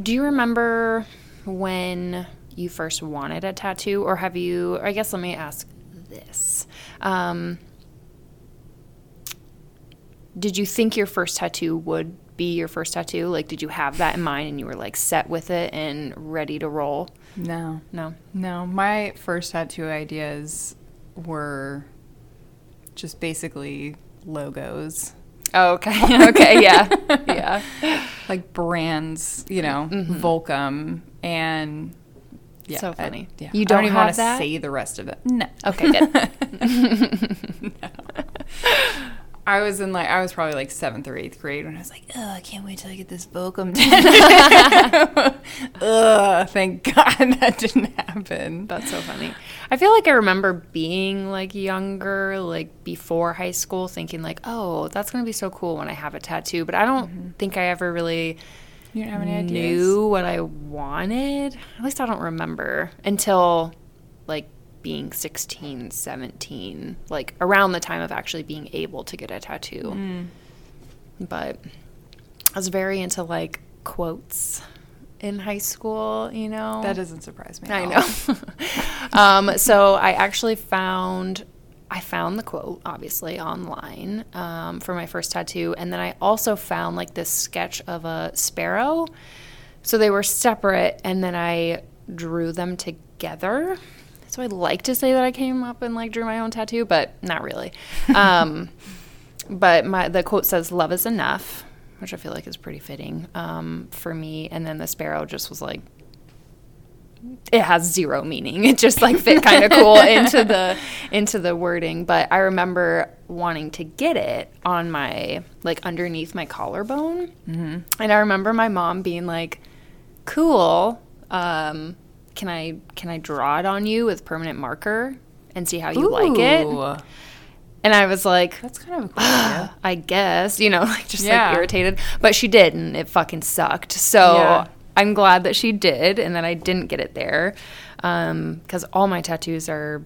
Do you remember when you first wanted a tattoo, or have you? I guess let me ask this. Um, did you think your first tattoo would be your first tattoo? Like, did you have that in mind and you were like set with it and ready to roll? No. No. No. My first tattoo ideas were just basically logos. Oh, okay. okay. Yeah. yeah. Like brands, you know, mm-hmm. Volcom and yeah, So I- funny. yeah. You I don't even wanna that? say the rest of it. No. Okay. Good. I was in like I was probably like seventh or eighth grade when I was like, oh, I can't wait till I get this Volcom tattoo. Ugh, thank God that didn't happen. That's so funny. I feel like I remember being like younger, like before high school, thinking like, "Oh, that's gonna be so cool when I have a tattoo." But I don't mm-hmm. think I ever really You don't have any ideas? knew what I wanted. At least I don't remember until like being 16, 17, like around the time of actually being able to get a tattoo. Mm. But I was very into like quotes in high school, you know. That doesn't surprise me. I know. um, so I actually found I found the quote obviously online um, for my first tattoo, and then I also found like this sketch of a sparrow. So they were separate, and then I drew them together. So I'd like to say that I came up and like drew my own tattoo, but not really. Um, but my the quote says "Love is enough," which I feel like is pretty fitting um, for me. And then the sparrow just was like it has zero meaning. It just like fit kind of cool into the into the wording. But I remember wanting to get it on my like underneath my collarbone, mm-hmm. and I remember my mom being like, "Cool, um, can I can I draw it on you with permanent marker and see how you like it?" And I was like, That's kind of a cool idea. I guess, you know, like just Yeah. like irritated. But she did, and it fucking sucked. So Yeah. I'm glad that she did, and that I didn't get it there, because all my tattoos are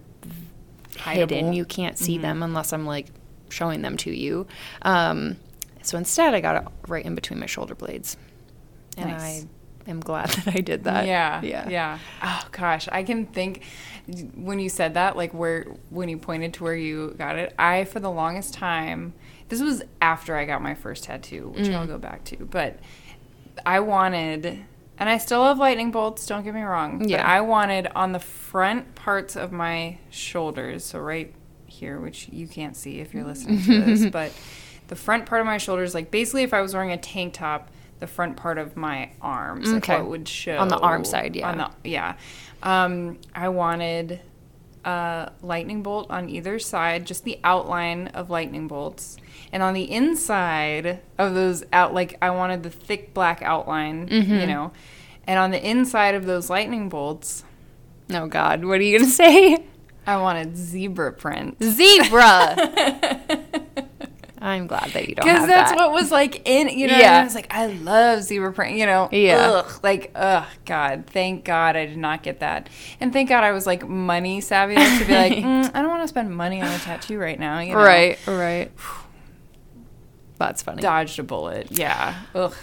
hidden. You can't see them unless I'm like showing them to you. Um, so instead, I got it right in between my shoulder blades, and Nice. I am glad that I did that. yeah, yeah, yeah. Oh gosh, I can think when you said that, like where when you pointed to where you got it. I for the longest time, this was after I got my first tattoo, which Mm. I'll go back to, but I wanted. And I still have lightning bolts, don't get me wrong. But Yeah. I wanted on the front parts of my shoulders, so right here, which you can't see if you're listening to this, but the front part of my shoulders, like basically if I was wearing a tank top, the front part of my arms, like Okay. what would show On the arm side, yeah. On the yeah, um, I wanted a lightning bolt on either side, just the outline of lightning bolts, and on the inside of those out, like I wanted the thick black outline, Mm-hmm. you know, and on the inside of those lightning bolts, Oh God, what are you gonna say? I wanted zebra print. Zebra. I'm glad that you don't Because that's that. what was like in, you know, Yeah. I was like, I love zebra print, you know. Yeah. Ugh, like, ugh, God, thank God I did not get that. And thank God I was like money savvy enough to be like, mm, I don't want to spend money on a tattoo right now, you know. Right, right. That's funny. Dodged a bullet. Yeah. Ugh.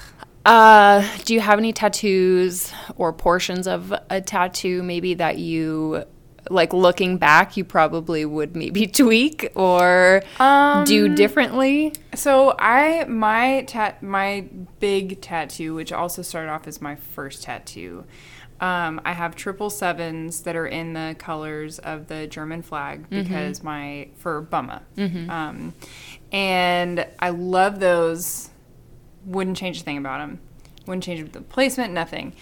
Uh, do you have any tattoos or portions of a tattoo maybe that you like looking back you probably would maybe tweak or Um, do differently? So I my tat my big tattoo, which also started off as my first tattoo. Um, I have triple sevens that are in the colors of the German flag because my for Bumma, um, and I love those. Wouldn't change a thing about them. Wouldn't change the placement. Nothing.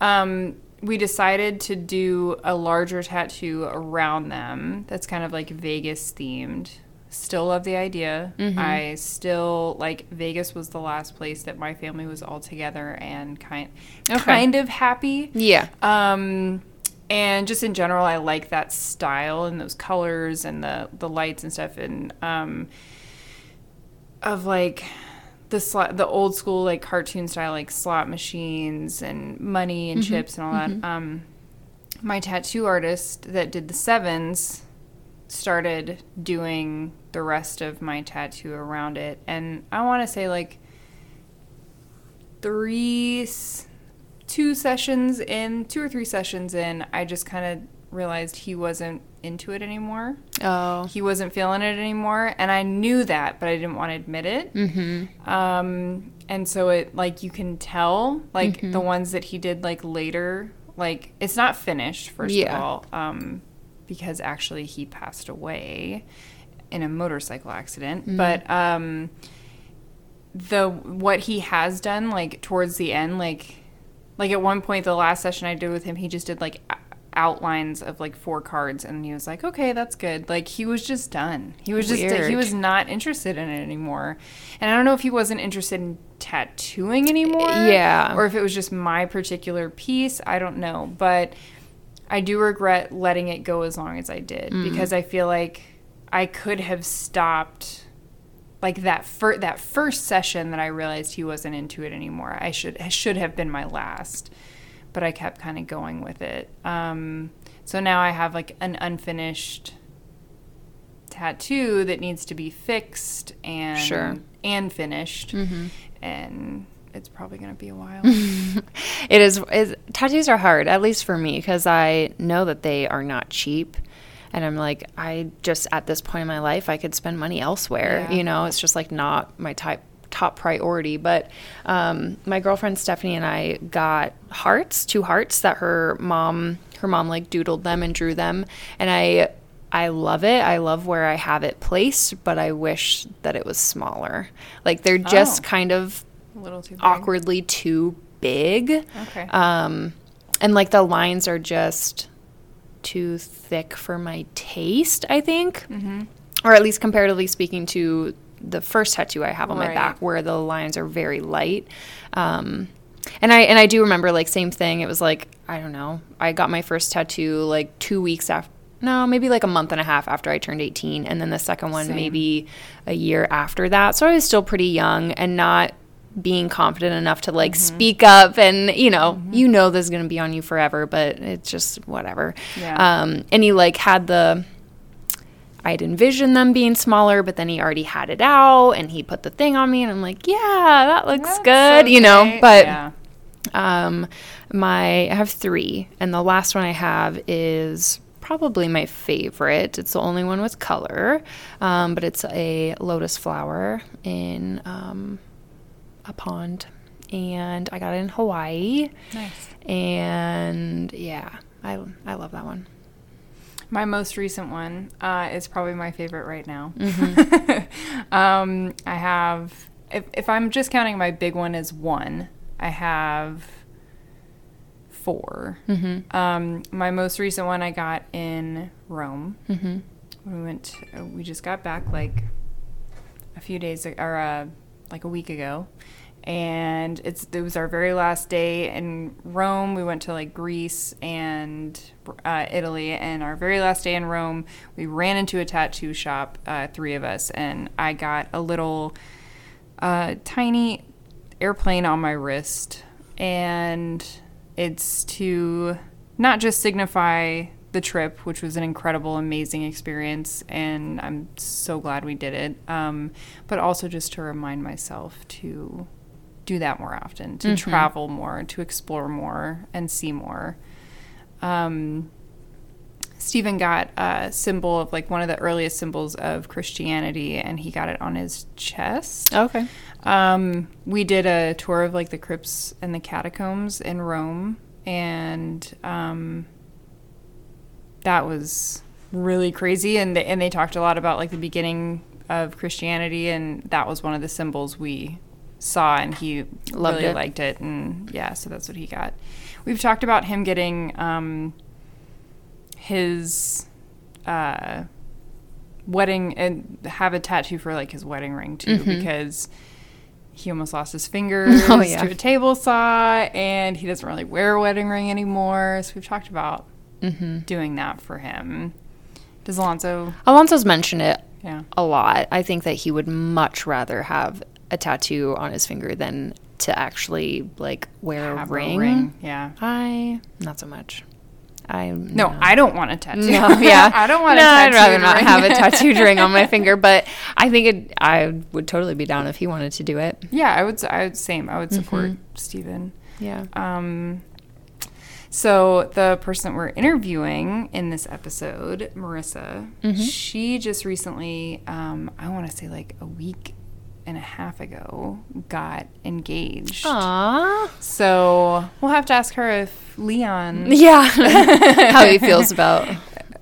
Um, we decided to do a larger tattoo around them. That's kind of like Vegas themed. Still love the idea. I still like Vegas was the last place that my family was all together and kind Okay. kind of happy. Yeah. Um, and just in general, I like that style and those colors and the the lights and stuff and um, of like the slot, the old school like cartoon style like slot machines and money and chips and all that. Um, my tattoo artist that did the sevens started doing the rest of my tattoo around it, and I want to say like three. two sessions in, two or three sessions in, I just kind of realized he wasn't into it anymore. Oh. He wasn't feeling it anymore, and I knew that, but I didn't want to admit it. Mm-hmm. Um, and so it like you can tell like Mm-hmm. the ones that he did like later, like it's not finished first Yeah. of all, um, because actually he passed away in a motorcycle accident, Mm-hmm. but um, the what he has done like towards the end, like like at one point the last session I did with him, he just did like outlines of like four cards and he was like okay that's good like he was just done he was just Weird. he was not interested in it anymore and i don't know if he wasn't interested in tattooing anymore Yeah. or if it was just my particular piece i don't know but i do regret letting it go as long as i did Mm. because i feel like i could have stopped like that fir- that first session that I realized he wasn't into it anymore. I should it should have been my last, but I kept kind of going with it. Um, so now I have like an unfinished tattoo that needs to be fixed and Sure. and finished, and it's probably gonna be a while. It is, is tattoos are hard, at least for me, because I know that they are not cheap. And I'm like, I just at this point in my life, I could spend money elsewhere. Yeah. You know, it's just like not my type top priority. But um, my girlfriend Stephanie and I got hearts, two hearts that her mom, her mom like doodled them and drew them, and I. I love it. I love where I have it placed, but I wish that it was smaller. Like they're just Oh. kind of a little too big. awkwardly too big. Okay. Um, and like the lines are just too thick for my taste, I think. Mm-hmm. Or at least comparatively speaking to the first tattoo I have on my back, where the lines are very light. Um, and I and I do remember like same thing. It was like I don't know. I got my first tattoo like two weeks after. No, maybe like a month and a half after I turned 18, and then the second one Same. maybe a year after that. So I was still pretty young and not being confident enough to like speak up and you know you know this is going to be on you forever but it's just whatever Yeah. um and he like had the i'd envisioned them being smaller but then he already had it out and he put the thing on me and i'm like yeah that looks That's good you know but yeah. um, my I have three, and the last one I have is probably my favorite. It's the only one with color, um, but it's a lotus flower in um, a pond, and I got it in Hawaii. nice. And yeah, I I love that one. My most recent one uh, is probably my favorite right now. Mm-hmm. um, I have, if, if I'm just counting my big one as one, I have 4 Mm-hmm. Um, my most recent one I got in Rome. Mm-hmm. We went. uh, We just got back like a few days or uh, like a week ago, and it's it was our very last day in Rome. We went to like Greece and uh, Italy, and our very last day in Rome, we ran into a tattoo shop, uh, three of us, and I got a little uh, tiny airplane on my wrist, and it's to not just signify the trip, which was an incredible, amazing experience, and I'm so glad we did it, um, but also just to remind myself to do that more often, to travel more, to explore more, and see more. Um, Stephen got a symbol of like one of the earliest symbols of Christianity, and he got it on his chest. Okay. Um, we did a tour of like the crypts and the catacombs in Rome, and um, that was really crazy. And they, and they talked a lot about like the beginning of Christianity, and that was one of the symbols we saw, and he Loved really it. liked it. And yeah, so that's what he got. We've talked about him getting um, his. Uh, wedding and have a tattoo for like his wedding ring too because he almost lost his fingers Oh, yeah. to a table saw and he doesn't really wear a wedding ring anymore so we've talked about Mm-hmm. doing that for him does alonso Alonso's mentioned it yeah a lot. I think that he would much rather have a tattoo on his finger than to actually like wear have a ring. ring yeah I not so much. I no, i don't want a tattoo no, yeah, i don't want no, I'd rather not have a tattooed ring on my finger, but I think it. I would totally be down if he wanted to do it. yeah i would i would same i would support Mm-hmm. steven Yeah. Um, so the person that we're interviewing in this episode, Marissa, she just recently, um, I want to say like a week and a half ago, got engaged. Aww. So we'll have to ask her if Leon Yeah. How he feels about.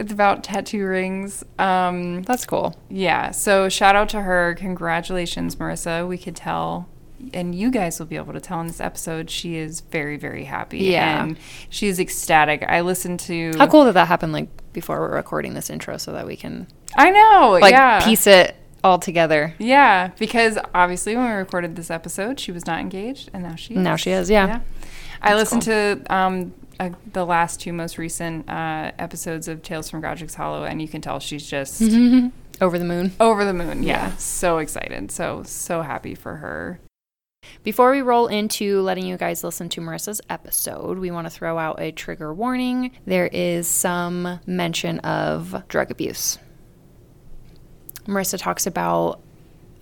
about tattoo rings. Um, That's cool. yeah. So shout out to her. Congratulations, Marissa. We could tell. And you guys will be able to tell in this episode, she is very, very happy. Yeah. And she's ecstatic. I listened to. How cool that that happened, Like before we're recording this intro, so that we can I know. like yeah. piece it all together. Yeah. Because obviously, when we recorded this episode, she was not engaged. And now she is. Now she is, yeah. I listened to um, uh, the last two most recent uh, episodes of Tales from Godric's Hollow, and you can tell she's just Over the moon. over the moon. Yeah. Yeah. So excited. So, so happy for her. Before we roll into letting you guys listen to Marissa's episode, we want to throw out a trigger warning. There is some mention of drug abuse. Marissa talks about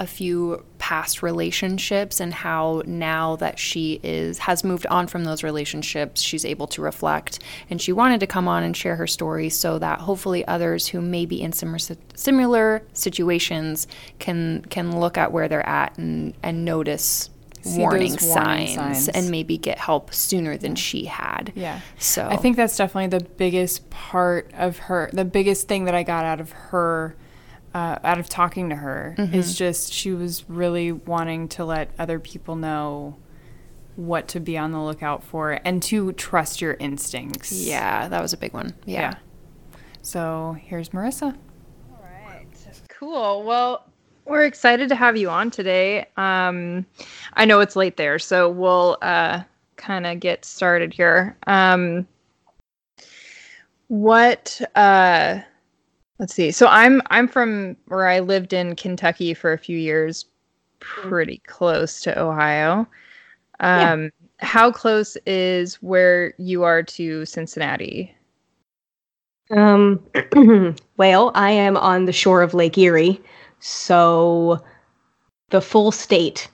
a few past relationships and how now that she is has moved on from those relationships she's able to reflect and she wanted to come on and share her story so that hopefully others who may be in similar similar situations can can look at where they're at and and notice warning, warning signs, signs. and maybe get help sooner than she had. Yeah. So I think that's definitely the biggest part of her, the biggest thing that I got out of her, uh, out of talking to her, Mm-hmm. is just she was really wanting to let other people know what to be on the lookout for and to trust your instincts. yeah, that was a big one. Yeah. yeah. So here's Marissa. All right. Cool. Well, we're excited to have you on today. Um, I know it's late there, so we'll uh, kind of get started here. Um, what? Uh, let's see. So I'm I'm from where I lived in Kentucky for a few years, pretty close to Ohio. Um, How close is where you are to Cincinnati? Um, well, I am on the shore of Lake Erie, so the full state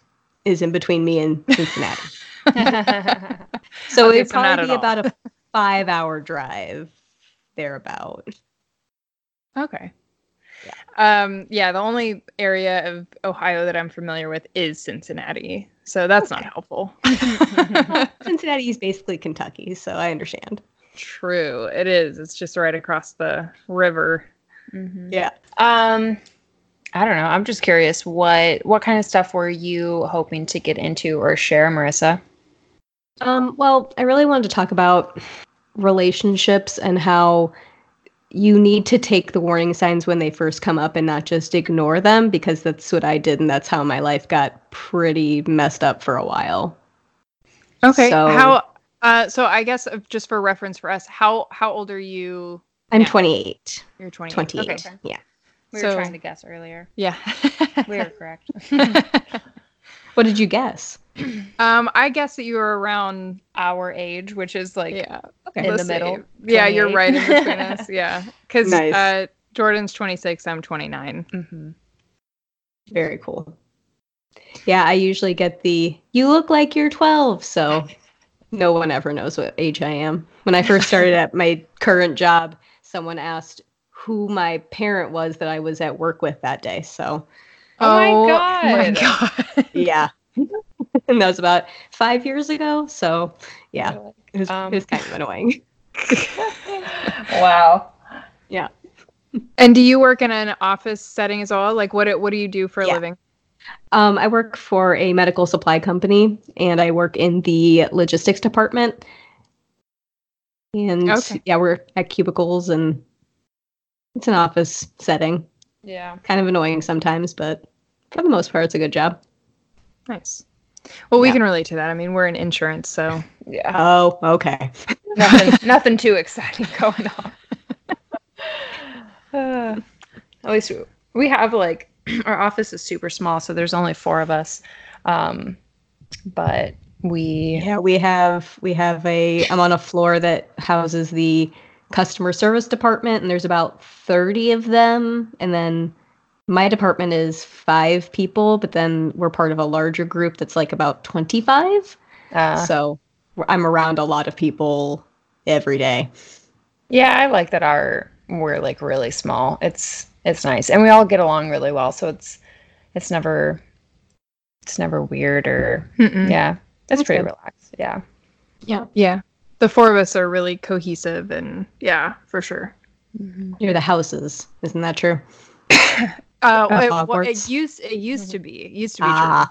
is in between me and Cincinnati. so Okay, it'd so probably be all. about a five-hour drive, thereabout. Okay. Yeah. Um, yeah, the only area of Ohio that I'm familiar with is Cincinnati. So that's not helpful. Cincinnati is basically Kentucky, so I understand. True. It is. It's just right across the river. Yeah. Um, I don't know. I'm just curious. What what kind of stuff were you hoping to get into or share, Marissa? Um, well, I really wanted to talk about relationships and how you need to take the warning signs when they first come up and not just ignore them because that's what I did and that's how my life got pretty messed up for a while. Okay. So- how uh so I guess uh, just for reference for us, how how old are you? I'm Yeah. 28. You're 20. 28. Okay. Yeah. We So- were trying to guess earlier. Yeah. We were correct. What did you guess? um I guess that you were around Our age, which is like yeah. Okay. in the the middle. Yeah, you're right in between us. Yeah. Cuz Nice. uh Jordan's 26, I'm 29. hmm Very cool. Yeah, I usually get the you look like you're 12, so no one ever knows what age I am. When I first started at my current job, someone asked who my parent was that I was at work with that day. So, Oh my my God. god. yeah. and that was about 5 years ago, so yeah, it was, Um, it was kind of annoying. Wow. Yeah. And do you work in an office setting as well? Like what do- what do you do for a living? Um, I work for a medical supply company and I work in the logistics department. And Okay. yeah, we're at cubicles and it's an office setting. Yeah. Kind of annoying sometimes, but for the most part, it's a good job. Nice. Well, we Yeah. can relate to that. I mean, we're in insurance, so Yeah. Oh, okay. nothing, nothing too exciting going on. Uh, at least we- we have like our office is super small, so there's only four of us. Um, but we Yeah, we have we have a I'm on a floor that houses the customer service department and there's about 30 of them and then my department is 5 people, but then we're part of a larger group that's like about 25. uh, so I'm around a lot of people every day. Yeah, I like that our we're like really small. It's it's nice, and we all get along really well. So it's it's never it's never weird or Mm-mm. yeah. It's That's pretty good. relaxed. Yeah, yeah. Yeah. The four of us are really cohesive and yeah, for sure. Near the houses, isn't that true? Uh, At it, well, it used it used to be. It used to be Ah.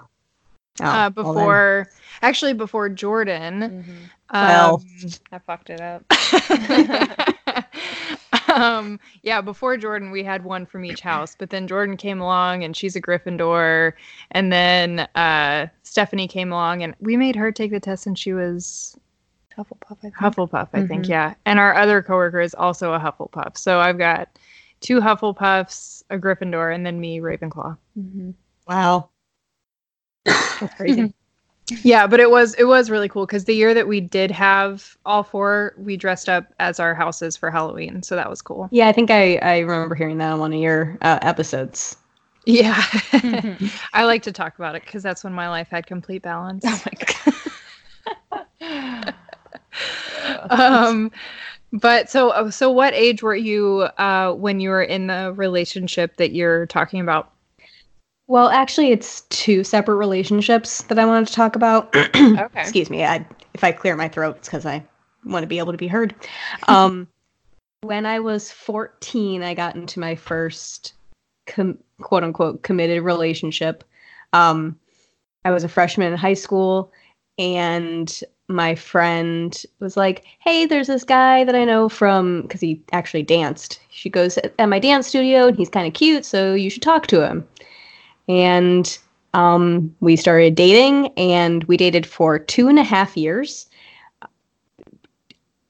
true. Oh, uh, well before actually before Jordan. Well. Um, I fucked it up. um, yeah, before Jordan, we had one from each house, but then Jordan came along and she's a Gryffindor, and then uh, Stephanie came along and we made her take the test and she was Hufflepuff, I think. Hufflepuff, I think, Mhm. yeah. And our other coworker is also a Hufflepuff. So I've got two Hufflepuffs, a Gryffindor, and then me, Ravenclaw. Mhm. Wow. That's crazy. Yeah, but it was it was really cool because the year that we did have all four, we dressed up as our houses for Halloween, so that was cool. yeah, I think I, I remember hearing that on one of your uh, episodes. Yeah, I like to talk about it because that's when my life had complete balance. Oh my god. um, but so so what age were you uh, when you were in the relationship that you're talking about? Well, actually, it's two separate relationships that I wanted to talk about. okay. Excuse me. I, if I clear my throat, it's because I want to be able to be heard. Um, when I was 14, I got into my first com- quote unquote committed relationship. Um, I was a freshman in high school, and my friend was like, Hey, there's this guy that I know from, because he actually danced. She goes at my dance studio, and he's kind of cute, so you should talk to him. And um, we started dating, and we dated for two and a half years.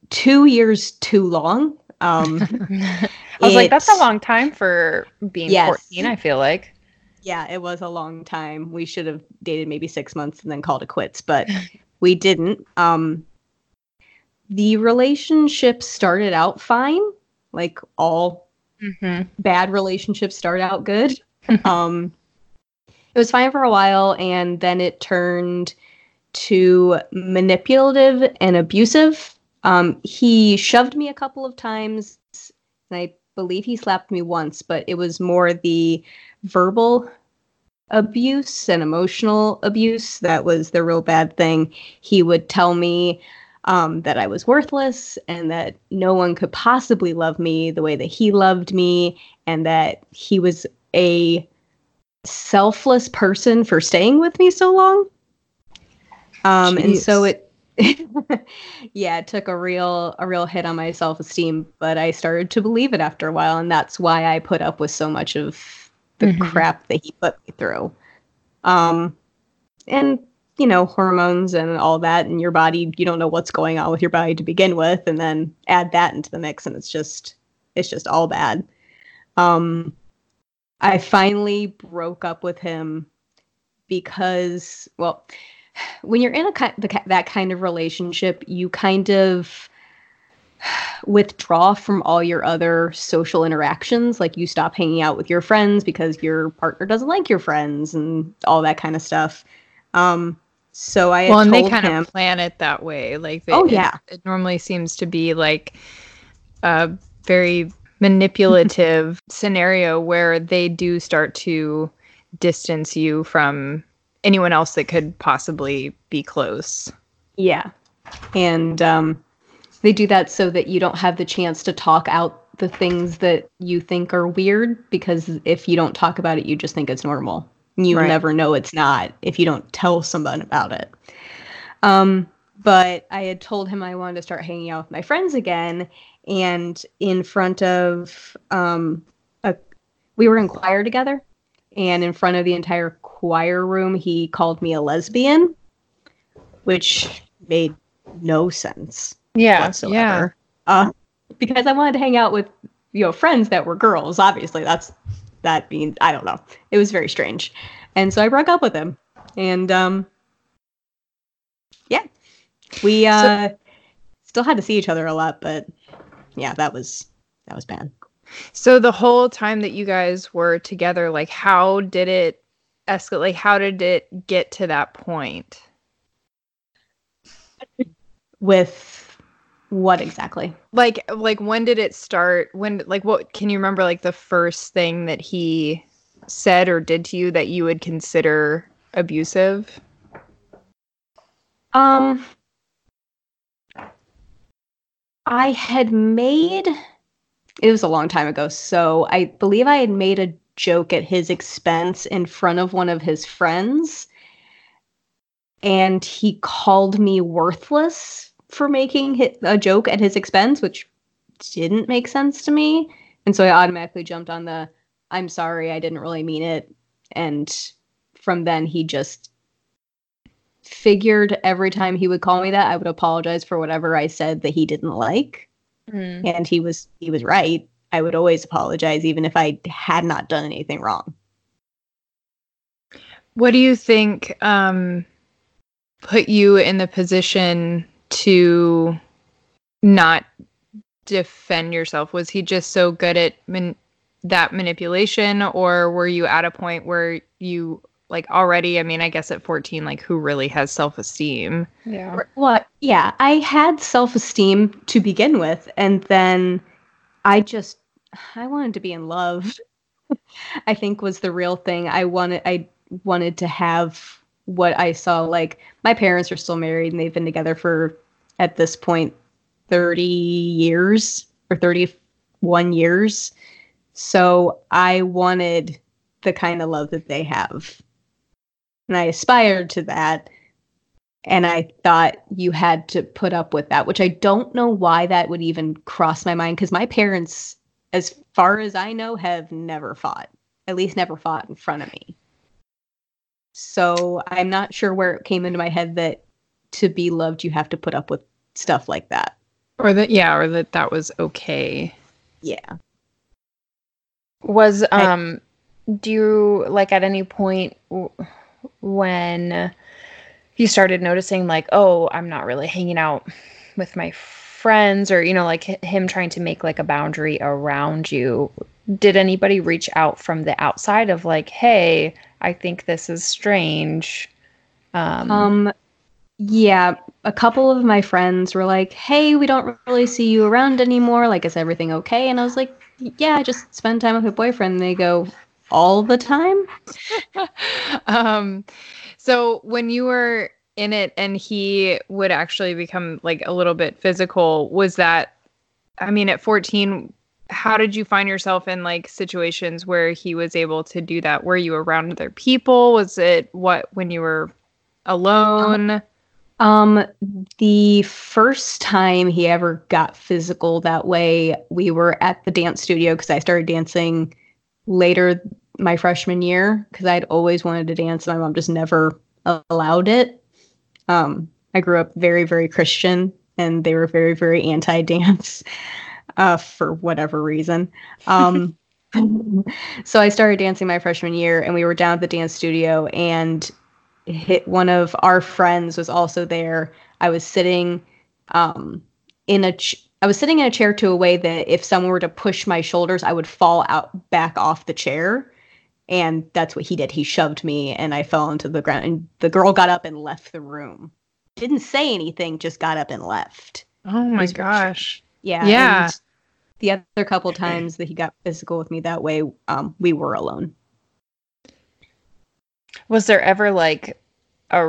Two years too long. Um, I was like, that's a long time for being Yes. 14, I feel like. yeah, it was a long time. We should have dated maybe six months and then called it quits, but we didn't. Um, the relationship started out fine, like all Mm-hmm. bad relationships start out good. um, it was fine for a while, and then it turned to manipulative and abusive. Um, he shoved me a couple of times, and I believe he slapped me once, but it was more the verbal abuse and emotional abuse that was the real bad thing. He would tell me um, that I was worthless and that no one could possibly love me the way that he loved me, and that he was a selfless person for staying with me so long. Um, and so it yeah, it took a real a real hit on my self-esteem, but I started to believe it after a while and that's why I put up with so much of the Mhm. crap that he put me through. Um and you know, hormones and all that and your body, you don't know what's going on with your body to begin with and then add that into the mix and it's just it's just all bad. Um I finally broke up with him because well, when you're in a the, that kind of relationship, you kind of withdraw from all your other social interactions. Like you stop hanging out with your friends because your partner doesn't like your friends and all that kind of stuff. Um, so I well, and they kind him, of plan it that way. Like, they, Oh, it- yeah. it, normally seems to be like a very manipulative scenario where they do start to distance you from anyone else that could possibly be close. Yeah. And um, they do that so that you don't have the chance to talk out the things that you think are weird because if you don't talk about it, you just think it's normal. You Right. never know it's not if you don't tell someone about it. Um, but I had told him I wanted to start hanging out with my friends again. And in front of, um, a, we were in choir together. And in front of the entire choir room, he called me a lesbian, which made no sense Yeah. whatsoever. Uh, because I wanted to hang out with you know friends that were girls. Obviously, that's that means I don't know. It was very strange, and so I broke up with him. And um, yeah, we uh, still had to see each other a lot, but yeah, that was that was bad. So the whole time that you guys were together, like how did it escalate? Like how did it get to that point? With what exactly? Like like when did it start? When like what can you remember like the first thing that he said or did to you that you would consider abusive? Um I had made it was a long time ago, so I believe I had made a joke at his expense in front of one of his friends and he called me worthless for making a joke at his expense, which didn't make sense to me. And so I automatically jumped on the I'm sorry, I didn't really mean it. And from then, he just figured every time he would call me that, I would apologize for whatever I said that he didn't like. Mm. And he was he was right. I would always apologize, even if I had not done anything wrong. What do you think um, put you in the position to not defend yourself? Was he just so good at man- that manipulation, or were you at a point where you like already? I mean, I guess at 14, like who really has self esteem? Yeah. Well, yeah, I had self esteem to begin with, and then I just I wanted to be in love. I think was the real thing. I wanted I wanted to have what I saw. Like my parents are still married and they've been together for at this point 30 years or 31 years. So I wanted the kind of love that they have. And I aspired to that. And I thought you had to put up with that, which I don't know why that would even cross my mind because my parents, as far as I know, have never fought, at least never fought in front of me. So I'm not sure where it came into my head that to be loved, you have to put up with stuff like that. Or that, yeah, or that that was okay. Yeah. Was, um, I, do you, like, at any point w- when you started noticing, like, oh, I'm not really hanging out with my friends, or, you know, like him trying to make, like, a boundary around you, did anybody reach out from the outside of, like, hey, I think this is strange. Um, um, yeah, a couple of my friends were like, "Hey, we don't really see you around anymore. Like, is everything okay?" And I was like, "Yeah, I just spend time with my boyfriend." And they go, "All the time?" um, so when you were in it and he would actually become like a little bit physical, was that? I mean, at 14, how did you find yourself in like situations where he was able to do that? Were you around other people? Was it what when you were alone? Um, the first time he ever got physical that way, we were at the dance studio because I started dancing later my freshman year because I'd always wanted to dance. My mom just never allowed it. Um, I grew up very, very Christian, and they were very, very anti-dance uh, for whatever reason. Um, so I started dancing my freshman year, and we were down at the dance studio, and hit one of our friends was also there. I was sitting um, in a. Ch- I was sitting in a chair to a way that if someone were to push my shoulders, I would fall out back off the chair. And that's what he did. He shoved me and I fell into the ground. And the girl got up and left the room. Didn't say anything, just got up and left. Oh my gosh. Yeah. Yeah the other couple times that he got physical with me that way, um, we were alone. Was there ever like a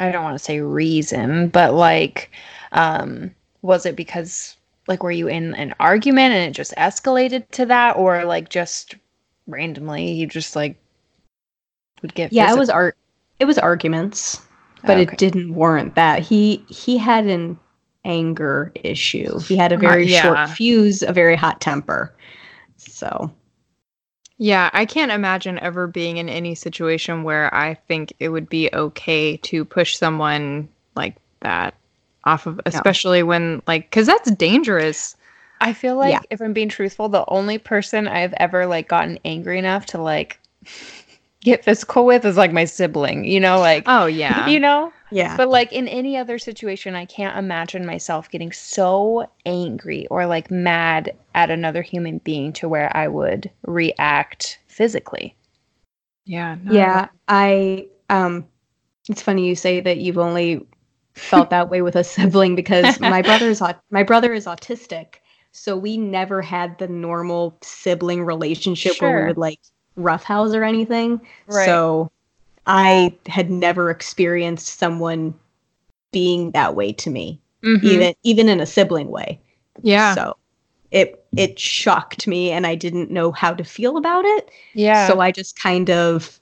I don't want to say reason, but like um was it because like were you in an argument and it just escalated to that or like just randomly you just like would get Yeah, physical? it was art it was arguments, but okay. it didn't warrant that. He he had an anger issue. He had a very uh, yeah. short fuse, a very hot temper. So, yeah, I can't imagine ever being in any situation where I think it would be okay to push someone like that off of, especially no. when, like, because that's dangerous. I feel like, yeah. if I'm being truthful, the only person I've ever, like, gotten angry enough to, like, get physical with is, like, my sibling, you know? Like, oh, yeah. You know? Yeah. But like in any other situation, I can't imagine myself getting so angry or like mad at another human being to where I would react physically. Yeah. No. Yeah. I, um, it's funny you say that you've only felt that way with a sibling because my brother's au- my brother is autistic, so we never had the normal sibling relationship where we would like roughhouse or anything. Right. So I had never experienced someone being that way to me, Mhm. even even in a sibling way. yeah. So it it shocked me and I didn't know how to feel about it. Yeah. So I just kind of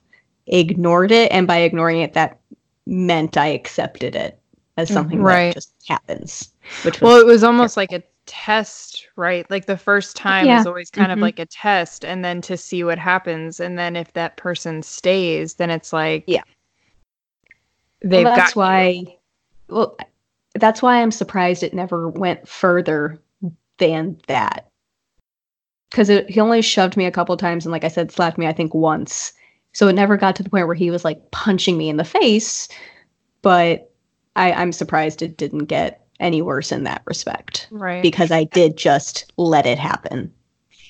ignored it and by ignoring it that meant I accepted it as something Right. that just happens. Which was Well, it was almost like a test, right? Like the first time Yeah. is always kind of Mhm. like a test, and then to see what happens, and then if that person stays, then it's like, Yeah. they've well, that's got you. why well that's why I'm surprised it never went further than that. Cuz he only shoved me a couple times and like I said slapped me I think once. So it never got to the point where he was like punching me in the face, but I I'm surprised it didn't get any worse in that respect right because I did just let it happen.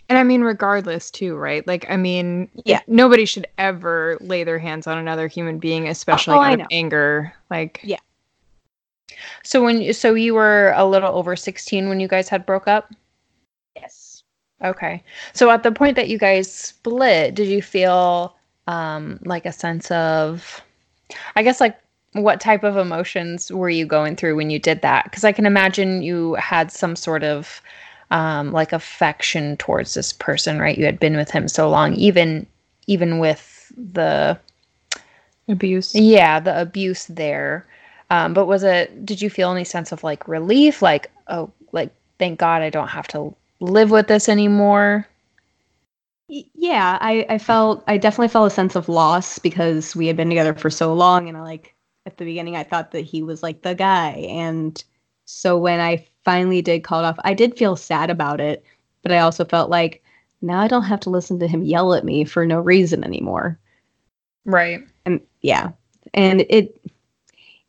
And I mean, regardless, too, right? Like, I mean, Yeah. nobody should ever lay their hands on another human being, especially Oh, out of anger. Like, Yeah. so when you, so you were a little over 16 when you guys had broke up? Yes. Okay. So at the point that you guys split, did you feel um like a sense of I guess like what type of emotions were you going through when you did that? Cuz I can imagine you had some sort of um like affection towards this person, right? You had been with him so long even even with the abuse. yeah, the abuse there. Um but was it did you feel any sense of like relief like oh like thank god I don't have to live with this anymore? Yeah, I, I felt I definitely felt a sense of loss because we had been together for so long and I like at the beginning I thought that he was like the guy and so when I finally did call it off, I did feel sad about it, but I also felt like now I don't have to listen to him yell at me for no reason anymore. Right. And yeah. And it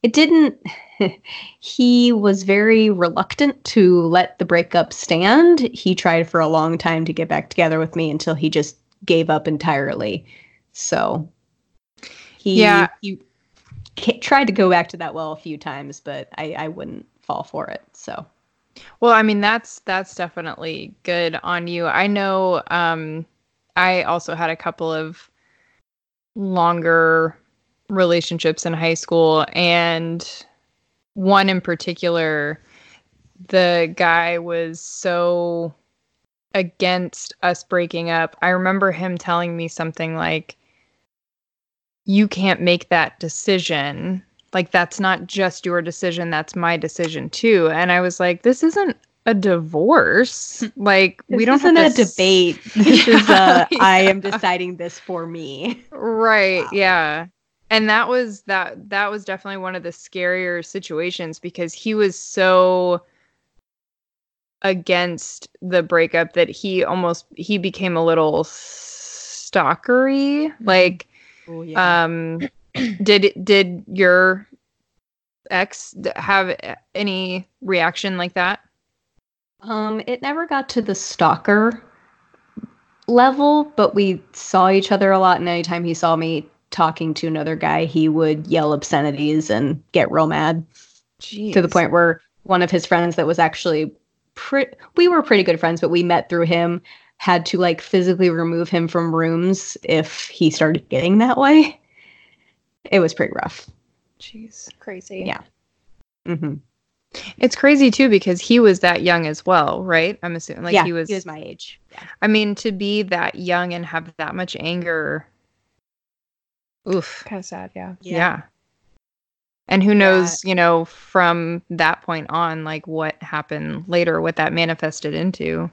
it didn't he was very reluctant to let the breakup stand. He tried for a long time to get back together with me until he just gave up entirely. So he Yeah. he tried to go back to that well a few times, but I I wouldn't fall for it. So Well, I mean, that's that's definitely good on you. I know um I also had a couple of longer relationships in high school and one in particular the guy was so against us breaking up. I remember him telling me something like you can't make that decision. Like that's not just your decision, that's my decision too. And I was like, this isn't a divorce. Like we don't isn't have a to debate. This is uh Yeah. I am deciding this for me. Right. Wow. Yeah. And that was that that was definitely one of the scarier situations because he was so against the breakup that he almost he became a little stalkery. Like Oh, um did did your ex have any reaction like that? Um, it never got to the stalker level, but we saw each other a lot, and anytime he saw me talking to another guy, he would yell obscenities and get real mad Jeez. to the point where one of his friends that was actually pretty we were pretty good friends, but we met through him, had to like physically remove him from rooms if he started getting that way. It was pretty rough. Jeez. Crazy. Yeah. hmm It's crazy too because he was that young as well, right? I'm assuming like yeah, he was he was my age. Yeah. I mean, to be that young and have that much anger. Oof. Kind of sad, yeah. Yeah. And who knows, you know, from that point on, like what happened later, what that manifested into.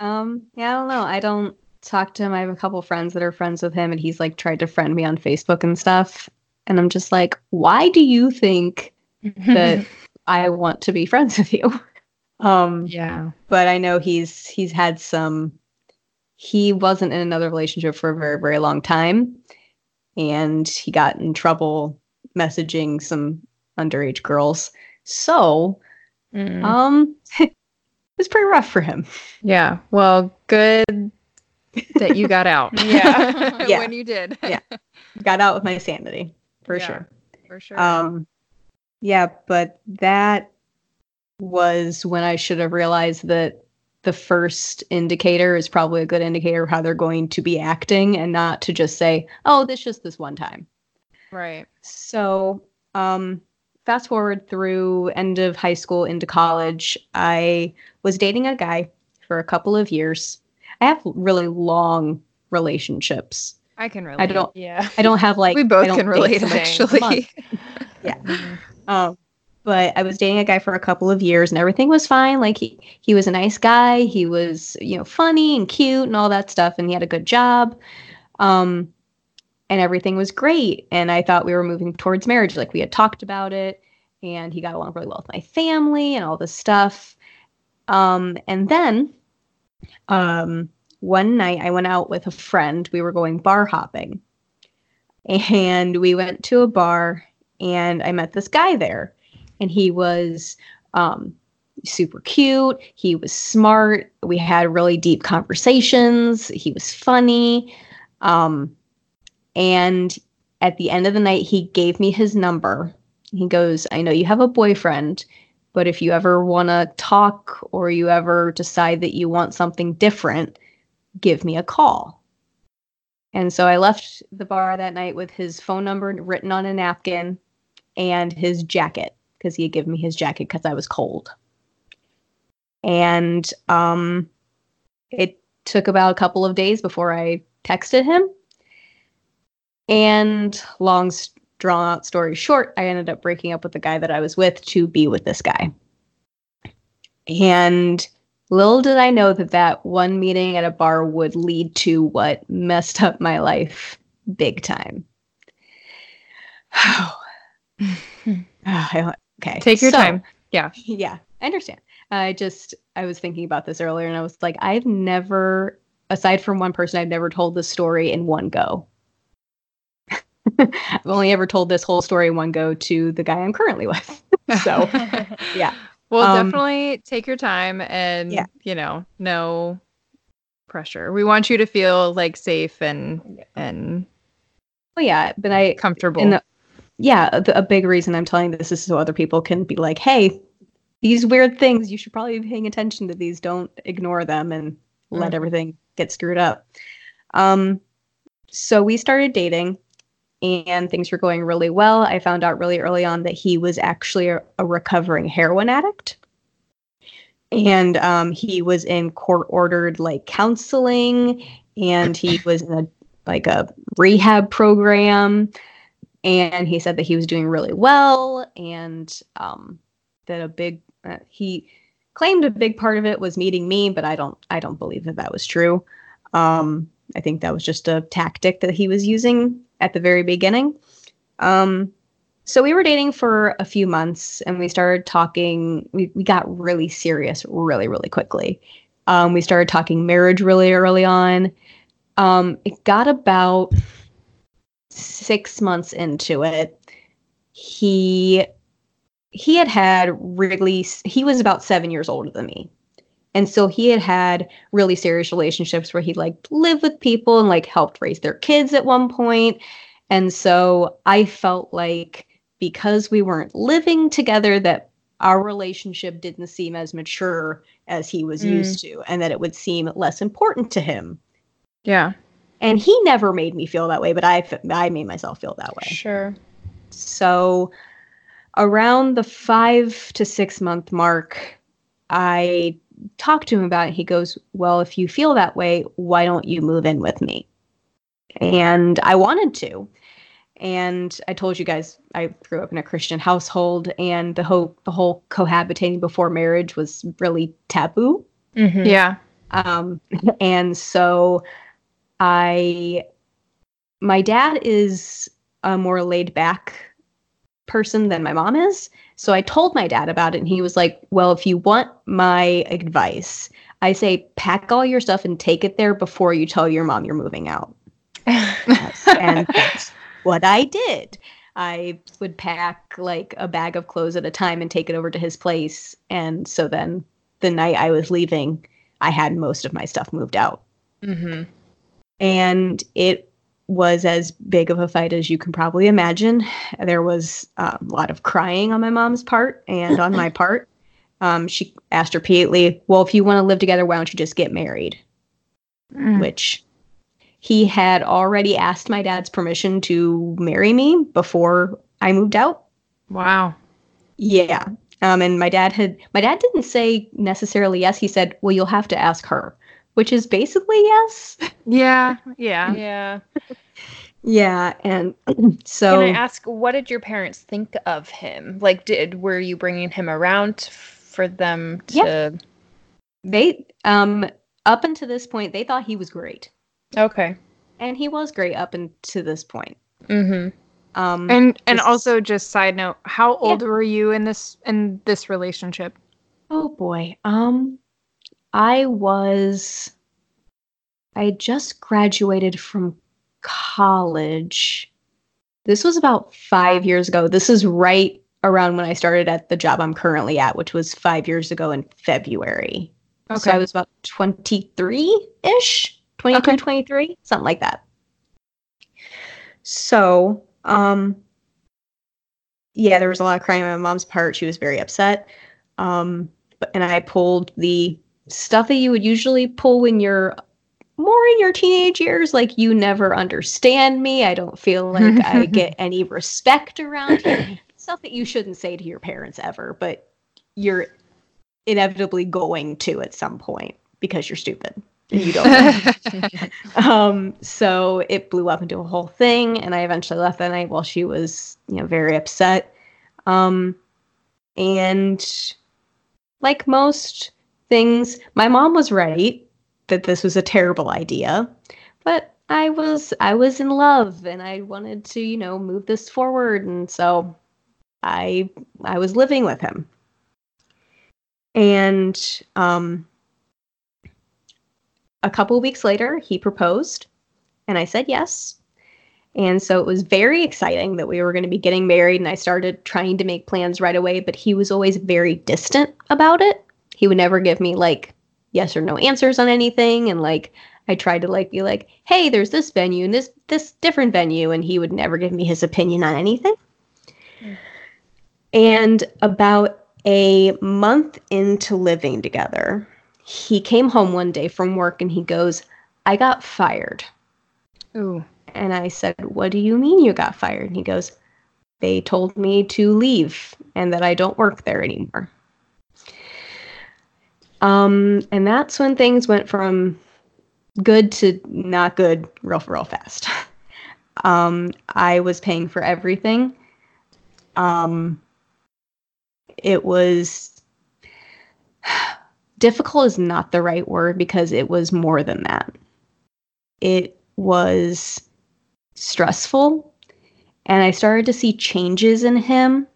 Um, yeah, I don't know. I don't talk to him. I have a couple friends that are friends with him, and he's like tried to friend me on Facebook and stuff. And I'm just like, why do you think that I want to be friends with you? Um, Yeah. but I know he's he's had some. He wasn't in another relationship for a very very long time, and he got in trouble messaging some underage girls. So, Mm. um, was pretty rough for him. Yeah. Well, good that you got out. Yeah. Yeah. when you did. Yeah. Got out with my sanity for Yeah. sure. For sure. Um, Yeah, but that was when I should have realized that the first indicator is probably a good indicator of how they're going to be acting and not to just say, oh, this just this one time. Right. So, um, fast forward through end of high school into college, I was dating a guy for a couple of years. I have really long relationships. I can relate. I don't- Yeah. I don't have like we both can relate somebody a actually. month. Yeah. Um, but I was dating a guy for a couple of years and everything was fine. Like he, he was a nice guy. He was, you know, funny and cute and all that stuff. And he had a good job. Um, and everything was great. And I thought we were moving towards marriage. Like we had talked about it and he got along really well with my family and all this stuff. Um, and then, um, one night I went out with a friend. We were going bar hopping and we went to a bar and I met this guy there and he was um, super cute he was smart we had really deep conversations he was funny um, and at the end of the night he gave me his number he goes i know you have a boyfriend but if you ever want to talk or you ever decide that you want something different give me a call and so I left the bar that night with his phone number written on a napkin and his jacket because he had given me his jacket because I was cold. And um, it took about a couple of days before I texted him. And long drawn out story short, I ended up breaking up with the guy that I was with to be with this guy. And little did I know that that one meeting at a bar would lead to what messed up my life big time. Oh, okay. Take your so- time. Yeah. Yeah, I understand. I just I was thinking about this earlier and I was like, I've never, aside from one person, I've never told this story in one go. I've only ever told this whole story one go to the guy I'm currently with. so yeah. Well, Um, definitely take your time and Yeah. you know, no pressure. We want you to feel like safe and and Well, yeah, but I comfortable. And the, yeah, the, a big reason I'm telling this is so other people can be like, hey, these weird things, you should probably be paying attention to these. Don't ignore them and let Mhm. everything get screwed up. Um, so we started dating and things were going really well. I found out really early on that he was actually a, a recovering heroin addict. And um, he was in court ordered like counseling and he was in a like a rehab program and he said that he was doing really well and um, that a big uh, he claimed a big part of it was meeting me but i don't i don't believe that that was true um, i think that was just a tactic that he was using at the very beginning. Um, so we were dating for a few months and we started talking we, we got really serious really really quickly. Um, we started talking marriage really early on. Um, it got about six months into it. He he had had really he was about seven years older than me and so he had had really serious relationships where he like lived with people and like helped raise their kids at one point and so i felt like because we weren't living together that our relationship didn't seem as mature as he was Mm. used to and that it would seem less important to him yeah. and he never made me feel that way but I, I made myself feel that way Sure. so around the 5 to 6 month mark i talked to him about it he goes well if you feel that way why don't you move in with me and i wanted to and i told you guys i grew up in a christian household and the whole the whole cohabitating before marriage was really taboo Mm-hmm. Yeah. um, and so I, my dad is a more laid back person than my mom is. So I told my dad about it, and he was like, Well, if you want my advice, I say pack all your stuff and take it there before you tell your mom you're moving out. and that's what I did. I would pack like a bag of clothes at a time and take it over to his place. And so then the night I was leaving, I had most of my stuff moved out. mm-hmm. And it was as big of a fight as you can probably imagine. There was uh, a lot of crying on my mom's part and on my part. Um, she asked repeatedly, Well, if you want to live together, why don't you just get married? Mm. Which he had already asked my dad's permission to marry me before I moved out. Wow. Yeah. Um, and my dad had, my dad didn't say necessarily yes. He said, Well, you'll have to ask her, which is basically yes. Yeah. Yeah. Yeah. Yeah. And so. Can I ask, what did your parents think of him? Like, did were you bringing him around for them to? Yeah. they um up until this point they thought he was great Okay. and he was great up until this point Mm-hmm. um And and This- also just side note, how old were you in this in this relationship? oh boy um i was i just graduated from college this was about five years ago this is right around when i started at the job i'm currently at which was five years ago in february Okay. So I was about 23 ish, 22, Okay. 23, something like that. So, um, yeah, there was a lot of crying on my mom's part. She was very upset. Um, but, and I pulled the stuff that you would usually pull when you're more in your teenage years. Like, you never understand me. I don't feel like I get any respect around here. Stuff that you shouldn't say to your parents ever, but you're inevitably going to at some point because you're stupid and you don't um so it blew up into a whole thing and i eventually left that night while she was you know very upset um and like most things my mom was right that this was a terrible idea but i was i was in love and i wanted to you know move this forward and so i i was living with him and um, a couple weeks later, he proposed, and I said yes. And so it was very exciting that we were going to be getting married, and I started trying to make plans right away, but he was always very distant about it. He would never give me like yes or no answers on anything. And like, I tried to like be like, hey, there's this venue and this this different venue, and he would never give me his opinion on anything. Hmm. And about a month into living together, he came home one day from work and he goes, I got fired. Ooh. And I said, What do you mean you got fired? And he goes, They told me to leave and that I don't work there anymore. Um, and that's when things went from good to not good real, real fast. Um, I was paying for everything. Um, it was difficult is not the right word because it was more than that. It was stressful and I started to see changes in him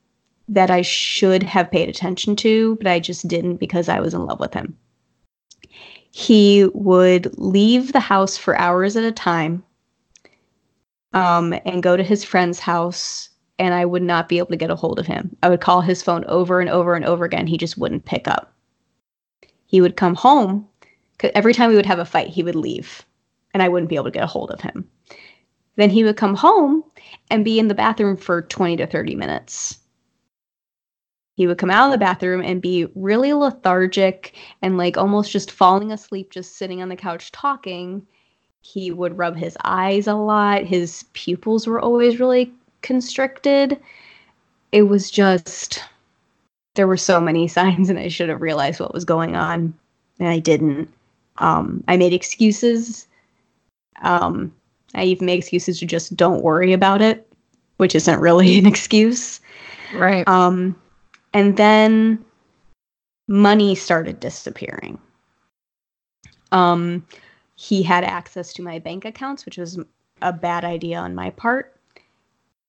that I should have paid attention to, but I just didn't because I was in love with him. He would leave the house for hours at a time um, and go to his friend's house and I would not be able to get a hold of him. I would call his phone over and over and over again. He just wouldn't pick up. He would come home. Every time we would have a fight, he would leave and I wouldn't be able to get a hold of him. Then he would come home and be in the bathroom for 20 to 30 minutes. He would come out of the bathroom and be really lethargic and like almost just falling asleep, just sitting on the couch talking. He would rub his eyes a lot. His pupils were always really constricted. It was just, there were so many signs, and I should have realized what was going on, and I didn't. Um, I made excuses. Um, I even made excuses to just don't worry about it, which isn't really an excuse. Right. Um, and then money started disappearing. Um, he had access to my bank accounts, which was a bad idea on my part.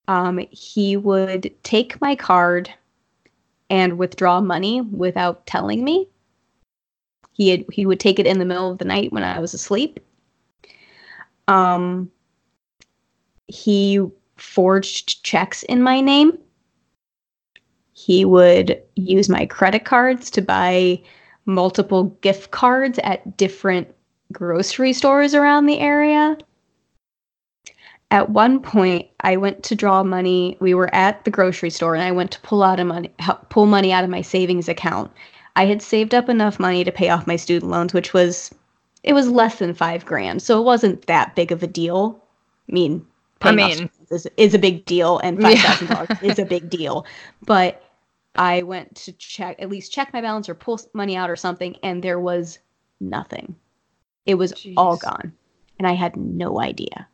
Um, he would take my card and withdraw money without telling me. He had, he would take it in the middle of the night when I was asleep. Um, he forged checks in my name. He would use my credit cards to buy multiple gift cards at different grocery stores around the area. at one point I went to draw money. We were at the grocery store and I went to pull out a money pull money out of my savings account. I had saved up enough money to pay off my student loans, which was it was less than 5 grand. So it wasn't that big of a deal. I mean, I mean- is, is a big deal and Yeah. $5,000 is a big deal. But I went to check at least check my balance or pull money out or something and there was nothing. It was all gone and I had no idea.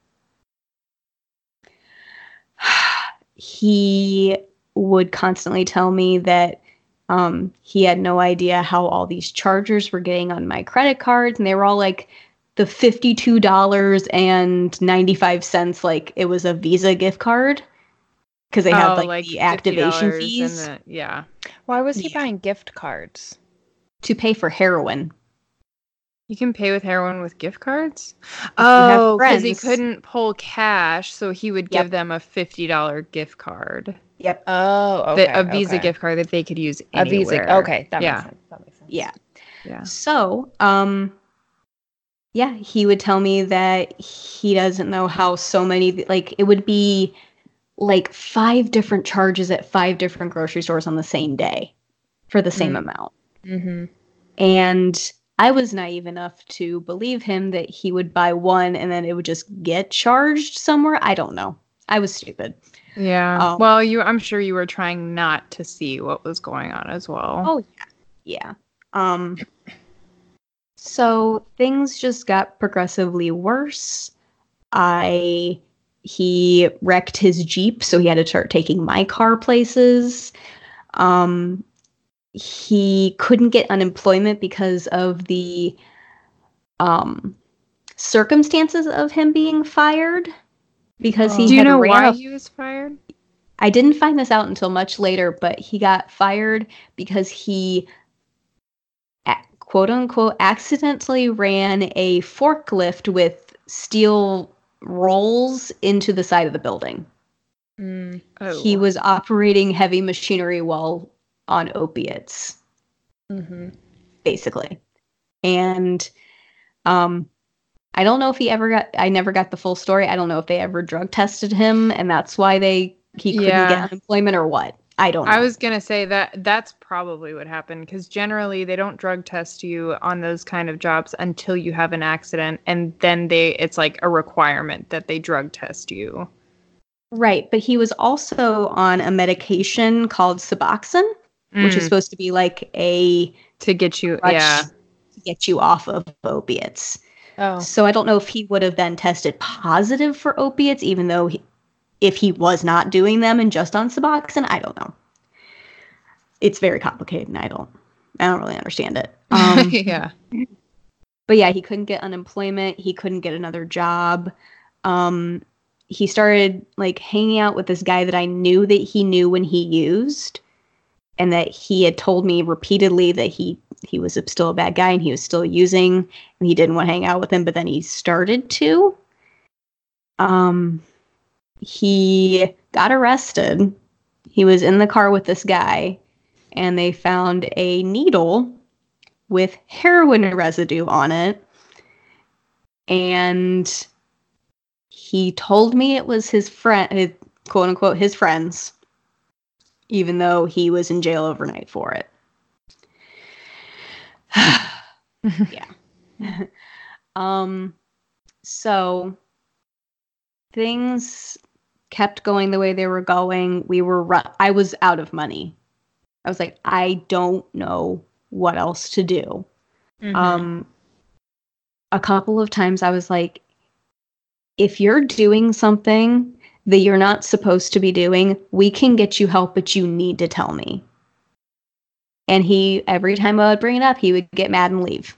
he would constantly tell me that um, he had no idea how all these chargers were getting on my credit cards, and they were all like the fifty-two dollars and ninety-five cents, like it was a Visa gift card because they had Oh, like, the activation fees the- yeah. Why was he Yeah. buying gift cards? to pay for heroin. You can pay with heroin with gift cards? have Oh, because he couldn't pull cash, so he would Yep. give them a $50 gift card. Yep. Oh, okay. that- a Visa okay. gift card that they could use A. Visa. Okay, that Yeah. makes sense. That makes sense. Yeah. Yeah. So, um, yeah, he would tell me that he doesn't know how so many, like, it would be like five different charges at five different grocery stores on the same day for the same Mm. amount. Mm-hmm. And I was naive enough to believe him that he would buy one and then it would just get charged somewhere. I don't know. I was stupid. Yeah. Um, well, you I'm sure you were trying not to see what was going on as well. Oh yeah. Yeah. Um so things just got progressively worse. I he wrecked his Jeep, so he had to start taking my car places. Um he couldn't get unemployment because of the um circumstances of him being fired because he Do you had know why a he was fired? I didn't find this out until much later, but he got fired because he, quote unquote, accidentally ran a forklift with steel rolls into the side of the building. Mm. Oh. He was operating heavy machinery while on opiates, Mm-hmm. basically. And um, I don't know if he ever got, I never got the full story. I don't know if they ever drug tested him and that's why they, he couldn't Yeah. get unemployment or what. I don't know. I was gonna say that that's probably what happened because generally they don't drug test you on those kind of jobs until you have an accident, and then they it's like a requirement that they drug test you. Right, but he was also on a medication called Suboxone, which is Mm, supposed to be like a to get you. Yeah, to get you off of opiates. Oh. So I don't know if he would have then tested positive for opiates, even though he, if he was not doing them and just on Suboxone, I don't know. It's very complicated, and I don't, I don't really understand it. Um, yeah. but yeah, he couldn't get unemployment. He couldn't get another job. Um, he started like hanging out with this guy that I knew that he knew when he used, and that he had told me repeatedly that he he was still a bad guy and he was still using, and he didn't want to hang out with him. But then he started to. Um, he got arrested. He was in the car with this guy, and they found a needle with heroin residue on it. And he told me it was his friend, his, quote unquote, his friends, even though he was in jail overnight for it. yeah. um, so things kept going the way they were going. We were, ru- I was out of money. I was like, I don't know what else to do. Mhm. Um, a couple of times I was like, if you're doing something that you're not supposed to be doing, we can get you help, but you need to tell me. And he, every time I would bring it up, he would get mad and leave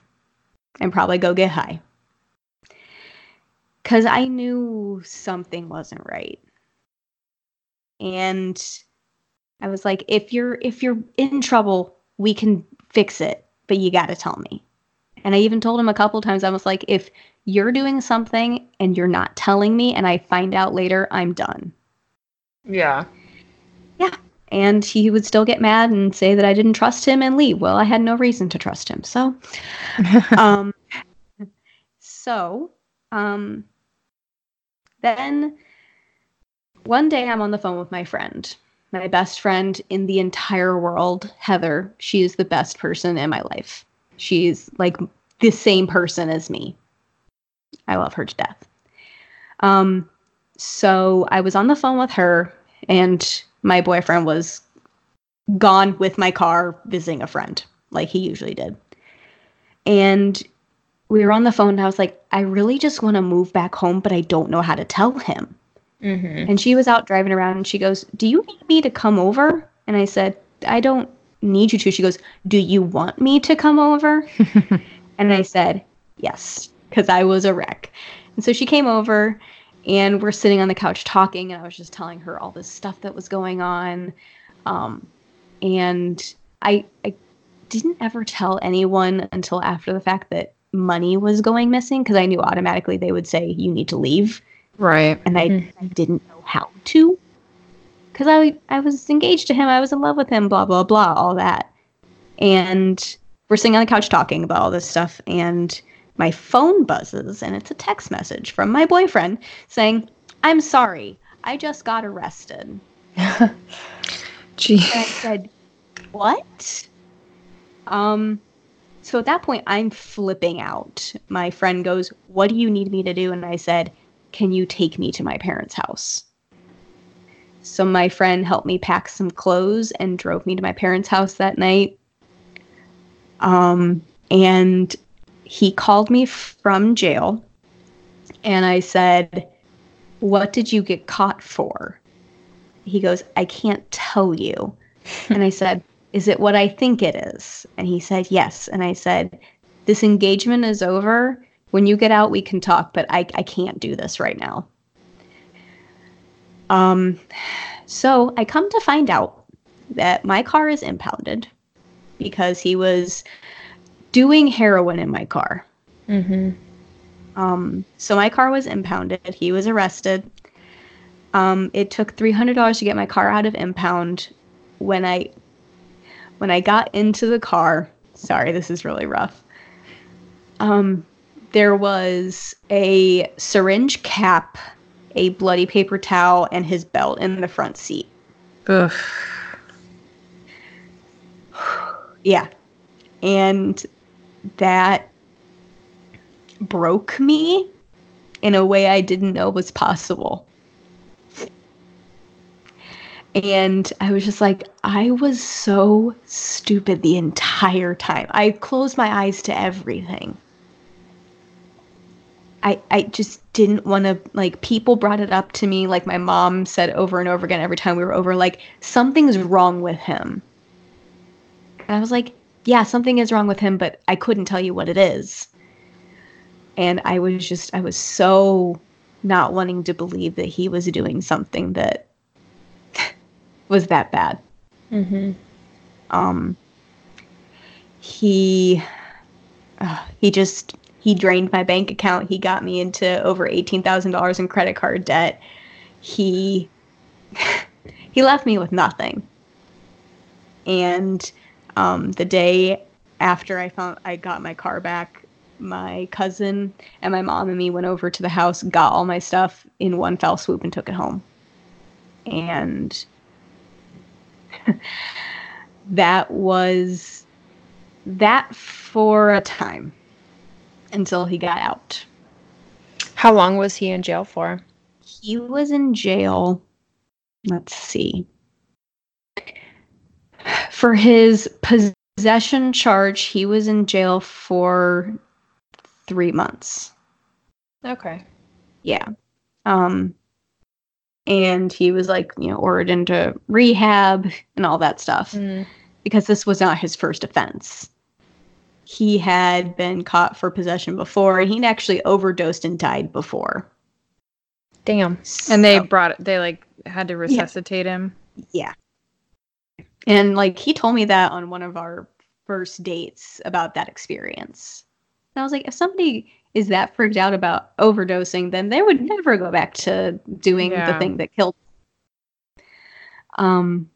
and probably go get high. Because I knew something wasn't right. And I was like, if you're if you're in trouble, we can fix it, but you got to tell me. And I even told him a couple times I was like, if you're doing something and you're not telling me and I find out later, I'm done. yeah. Yeah. And he would still get mad and say that I didn't trust him and leave. Well, I had no reason to trust him. So, um so, um Then one day I'm on the phone with my friend, my best friend in the entire world, Heather. She is the best person in my life. She's like the same person as me. I love her to death. Um, so I was on the phone with her, and my boyfriend was gone with my car visiting a friend, like he usually did. And we were on the phone, and I was like, I really just want to move back home, but I don't know how to tell him. Mm-hmm. And she was out driving around, and she goes, Do you need me to come over? And I said, I don't need you to. She goes, Do you want me to come over? and I said, Yes, because I was a wreck. And so she came over, and we're sitting on the couch talking, and I was just telling her all this stuff that was going on. Um, and I, I didn't ever tell anyone until after the fact that money was going missing because I knew automatically they would say, You need to leave. Right. And I, I didn't know how to because I, I was engaged to him. I was in love with him, blah, blah, blah, all that. And we're sitting on the couch talking about all this stuff. And my phone buzzes, and it's a text message from my boyfriend saying, I'm sorry, I just got arrested. Gee. And I said, What? Um, so at that point, I'm flipping out. My friend goes, What do you need me to do? And I said, Can you take me to my parents' house? So my friend helped me pack some clothes and drove me to my parents' house that night. Um, and he called me from jail and I said, What did you get caught for? He goes, I can't tell you. and I said, Is it what I think it is? And he said, Yes. And I said, This engagement is over. When you get out, we can talk, but I, I can't do this right now. Um, so I come to find out that my car is impounded because he was doing heroin in my car. Mm-hmm. Um, so my car was impounded. He was arrested. Um, it took three hundred dollars to get my car out of impound. When I when I got into the car, sorry, this is really rough. Um, there was a syringe cap, a bloody paper towel, and his belt in the front seat. Ugh. Yeah. And that broke me in a way I didn't know was possible. And I was just like, I was so stupid the entire time. I closed my eyes to everything. I, I just didn't want to like people brought it up to me like my mom said over and over again every time we were over like something's wrong with him and I was like, yeah, something is wrong with him, but I couldn't tell you what it is. And I was just, I was so not wanting to believe that he was doing something that was that bad. Mm-hmm. Um, he, uh, he just, he drained my bank account. He got me into over $18,000 in credit card debt. He, he left me with nothing. And, um, the day after I found I got my car back, my cousin and my mom and me went over to the house, got all my stuff in one fell swoop, and took it home. And that was that for a time until he got out. How long was he in jail for? He was in jail. Let's see for his possession charge, he was in jail for three months. Okay. Yeah. Um, and he was like, you know, ordered into rehab and all that stuff Mm. because this was not his first offense. He had been caught for possession before, and he'd actually overdosed and died before. Damn. And they brought it. They like had to resuscitate him. Yeah. And like he told me that on one of our first dates about that experience. And I was like, if somebody is that freaked out about overdosing, then they would never go back to doing the thing that killed. Um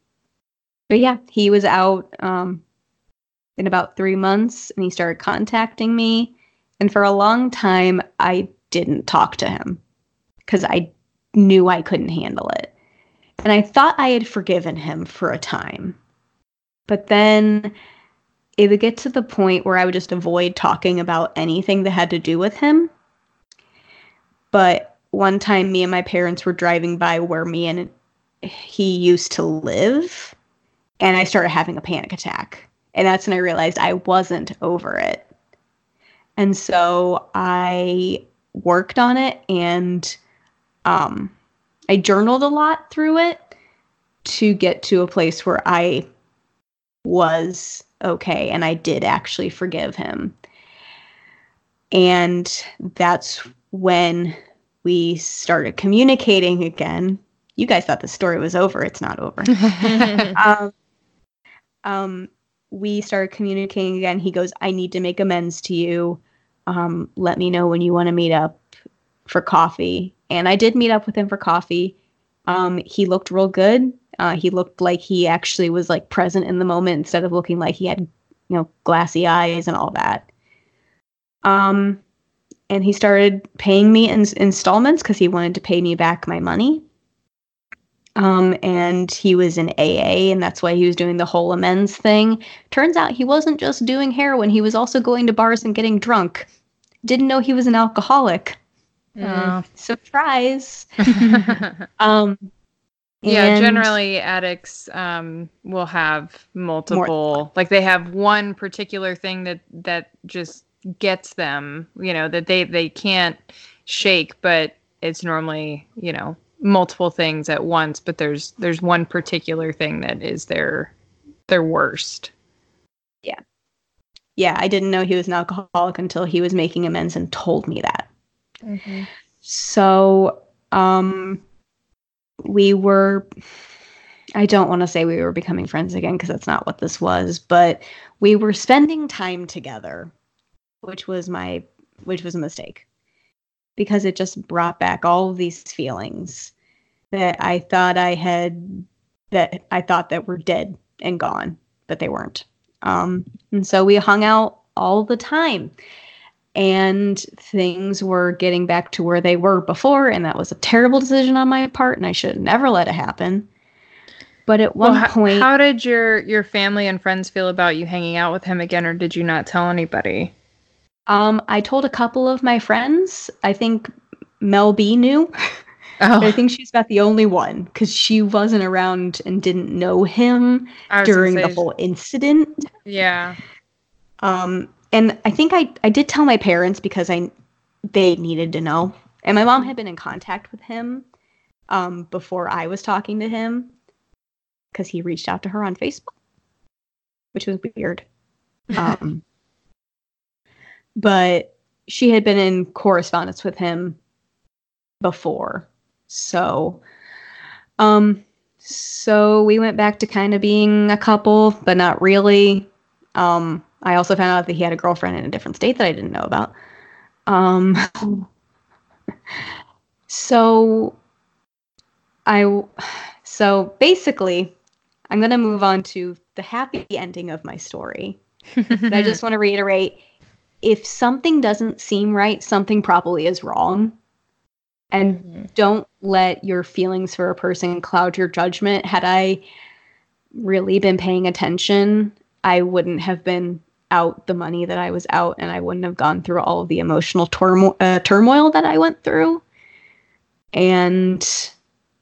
but yeah, he was out um in about 3 months and he started contacting me and for a long time I didn't talk to him cuz I knew I couldn't handle it. And I thought I had forgiven him for a time. But then it would get to the point where I would just avoid talking about anything that had to do with him. But one time, me and my parents were driving by where me and he used to live, and I started having a panic attack. And that's when I realized I wasn't over it. And so I worked on it and um, I journaled a lot through it to get to a place where I was okay and I did actually forgive him. And that's when we started communicating again. You guys thought the story was over. It's not over. um, um, we started communicating again. He goes, I need to make amends to you um, let me know when you want to meet up for coffee. And I did meet up with him for coffee. Um, he looked real good. Uh, he looked like he actually was like present in the moment instead of looking like he had, you know, glassy eyes and all that. Um, and he started paying me in installments because he wanted to pay me back my money. Um, and he was in AA, and that's why he was doing the whole amends thing. Turns out he wasn't just doing heroin, he was also going to bars and getting drunk. Didn't know he was an alcoholic. Oh. Surprise. um, yeah, generally addicts um, will have multiple. Like they have one particular thing that that just gets them. You know that they they can't shake, but it's normally you know multiple things at once. But there's there's one particular thing that is their their worst. yeah, Yeah, I didn't know he was an alcoholic until he was making amends and told me that. So, um, we were, I don't want to say we were becoming friends again because that's not what this was, but we were spending time together, which was my, which was a mistake because it just brought back all of these feelings that I thought I had, that I thought that were dead and gone, but they weren't. Um, and so we hung out all the time and things were getting back to where they were before and that was a terrible decision on my part and i should have never let it happen but at one Well, point how did your your family and friends feel about you hanging out with him again, or did you not tell anybody? Um, i told a couple of my friends i think mel b knew Oh, i think she's about the only one because she wasn't around and didn't know him I was gonna during the whole incident Yeah. Um, and I think I, I did tell my parents because I they needed to know. And my mom had been in contact with him um, before I was talking to him because he reached out to her on Facebook, which was weird. Um, but she had been in correspondence with him before. So, um, so we went back to kind of being a couple, but not really. Um, I also found out that he had a girlfriend in a different state that I didn't know about. Um, so I, so basically, I'm gonna move on to the happy ending of my story. I just want to reiterate: if something doesn't seem right, something probably is wrong. And don't let your feelings for a person cloud your judgment. Had I really been paying attention, I wouldn't have been out the money that I was out, and I wouldn't have gone through all of the emotional turmo- uh, turmoil that I went through. And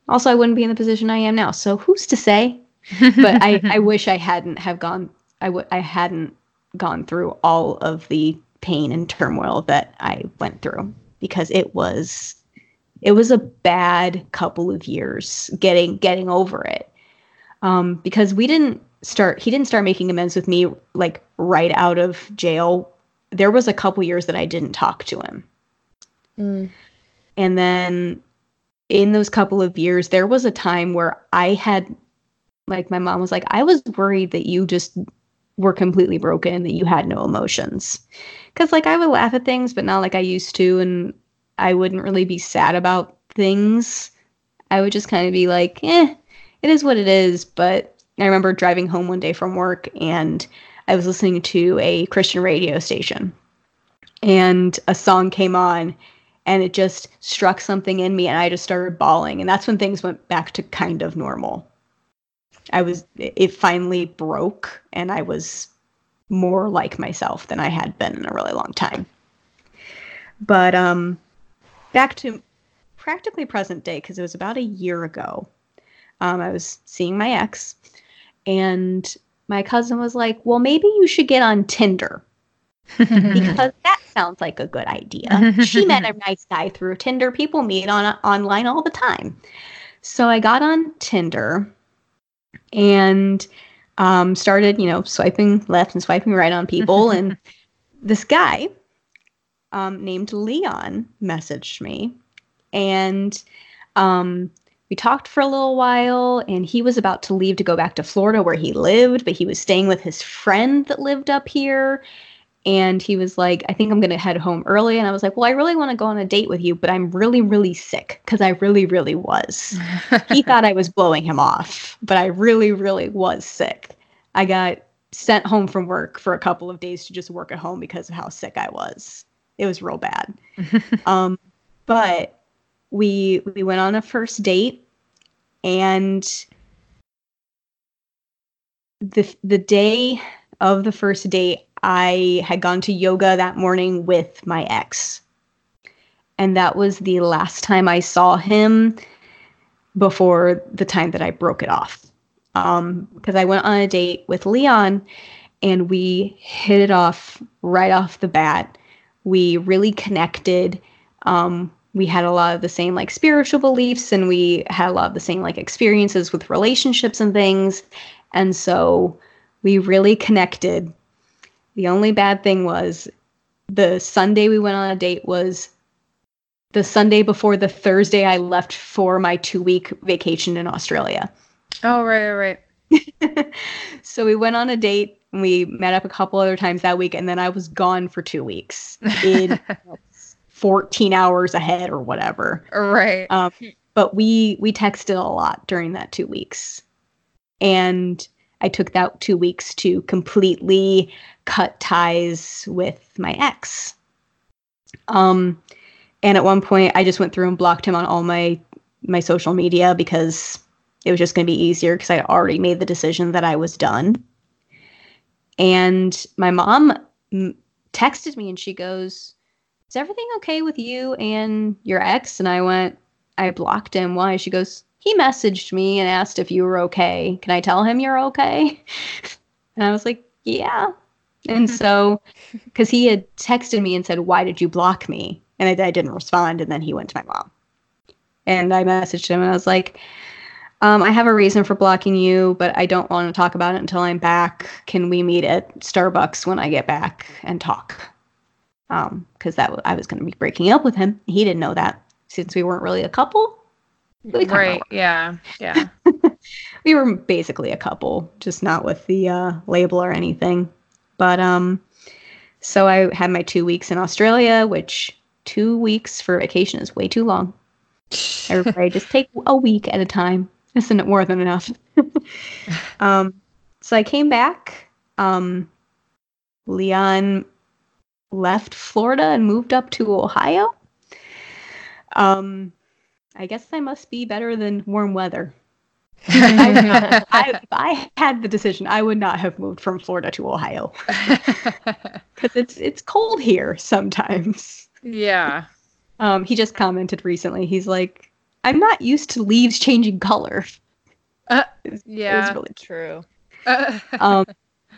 also, I wouldn't be in the position I am now. So who's to say? But I, I wish I hadn't have gone. I would. I hadn't gone through all of the pain and turmoil that I went through because it was it was a bad couple of years getting getting over it. Um, because we didn't start he didn't start making amends with me like right out of jail. There was a couple years that i didn't talk to him. Mm. and then in those couple of years there was a time where i had like my mom was like i was worried that you just were completely broken that you had no emotions because like i would laugh at things but not like i used to and i wouldn't really be sad about things i would just kind of be like eh it is what it is but i remember driving home one day from work and i was listening to a christian radio station and a song came on and it just struck something in me and I just started bawling and that's when things went back to kind of normal. I was it finally broke and I was more like myself than I had been in a really long time. But um back to practically present day because it was about a year ago. Um, I was seeing my ex and my cousin was like, "Well, maybe you should get on Tinder." because that sounds like a good idea. she met a nice guy through Tinder. People meet on online all the time. So I got on Tinder and um, started, you know, swiping left and swiping right on people. and this guy um, named Leon messaged me, and um, we talked for a little while. And he was about to leave to go back to Florida where he lived, but he was staying with his friend that lived up here and he was like, I think I'm going to head home early. And I was like, Well, I really want to go on a date with you, but I'm really, really sick because I really, really was. he thought I was blowing him off, but I really, really was sick. I got sent home from work for a couple of days to just work at home because of how sick I was. It was real bad. um, but we we went on a first date and the the day of the first date I had gone to yoga that morning with my ex. And that was the last time I saw him before the time that I broke it off. Um, because I went on a date with Leon and we hit it off right off the bat. We really connected. Um, we had a lot of the same like spiritual beliefs and we had a lot of the same like experiences with relationships and things. And so we really connected the only bad thing was the Sunday we went on a date was the Sunday before the Thursday I left for my two week vacation in Australia. Oh, right, right, right. so we went on a date and we met up a couple other times that week, and then I was gone for two weeks in 14 hours ahead or whatever. Right. Um, but we we texted a lot during that two weeks. And I took that two weeks to completely cut ties with my ex. Um, and at one point, I just went through and blocked him on all my my social media because it was just going to be easier because I already made the decision that I was done. And my mom m- texted me and she goes, "Is everything okay with you and your ex?" And I went, "I blocked him. Why?" She goes, "He messaged me and asked if you were okay. Can I tell him you're okay?" and I was like, "Yeah." And so, because he had texted me and said, Why did you block me? And I, I, didn't respond. And then he went to my mom. And I messaged him and I was like, um, I have a reason for blocking you, but I don't want to talk about it until I'm back. Can we meet at Starbucks when I get back and talk? Um, because that w- I was going to be breaking up with him. He didn't know that since we weren't really a couple. We right? Yeah, yeah. we were basically a couple, just not with the uh, label or anything. But um, so I had my two weeks in Australia, which two weeks for vacation is way too long. Everybody just take a week at a time. Isn't it more than enough? um, so I came back. Um, Leon left Florida and moved up to Ohio. Um, I guess I must be better than warm weather. I, I, if I had the decision, I would not have moved from Florida to Ohio because it's it's cold here sometimes. Yeah. Um, he just commented recently. He's like, "I'm not used to leaves changing color." Uh, yeah, it's really true. um,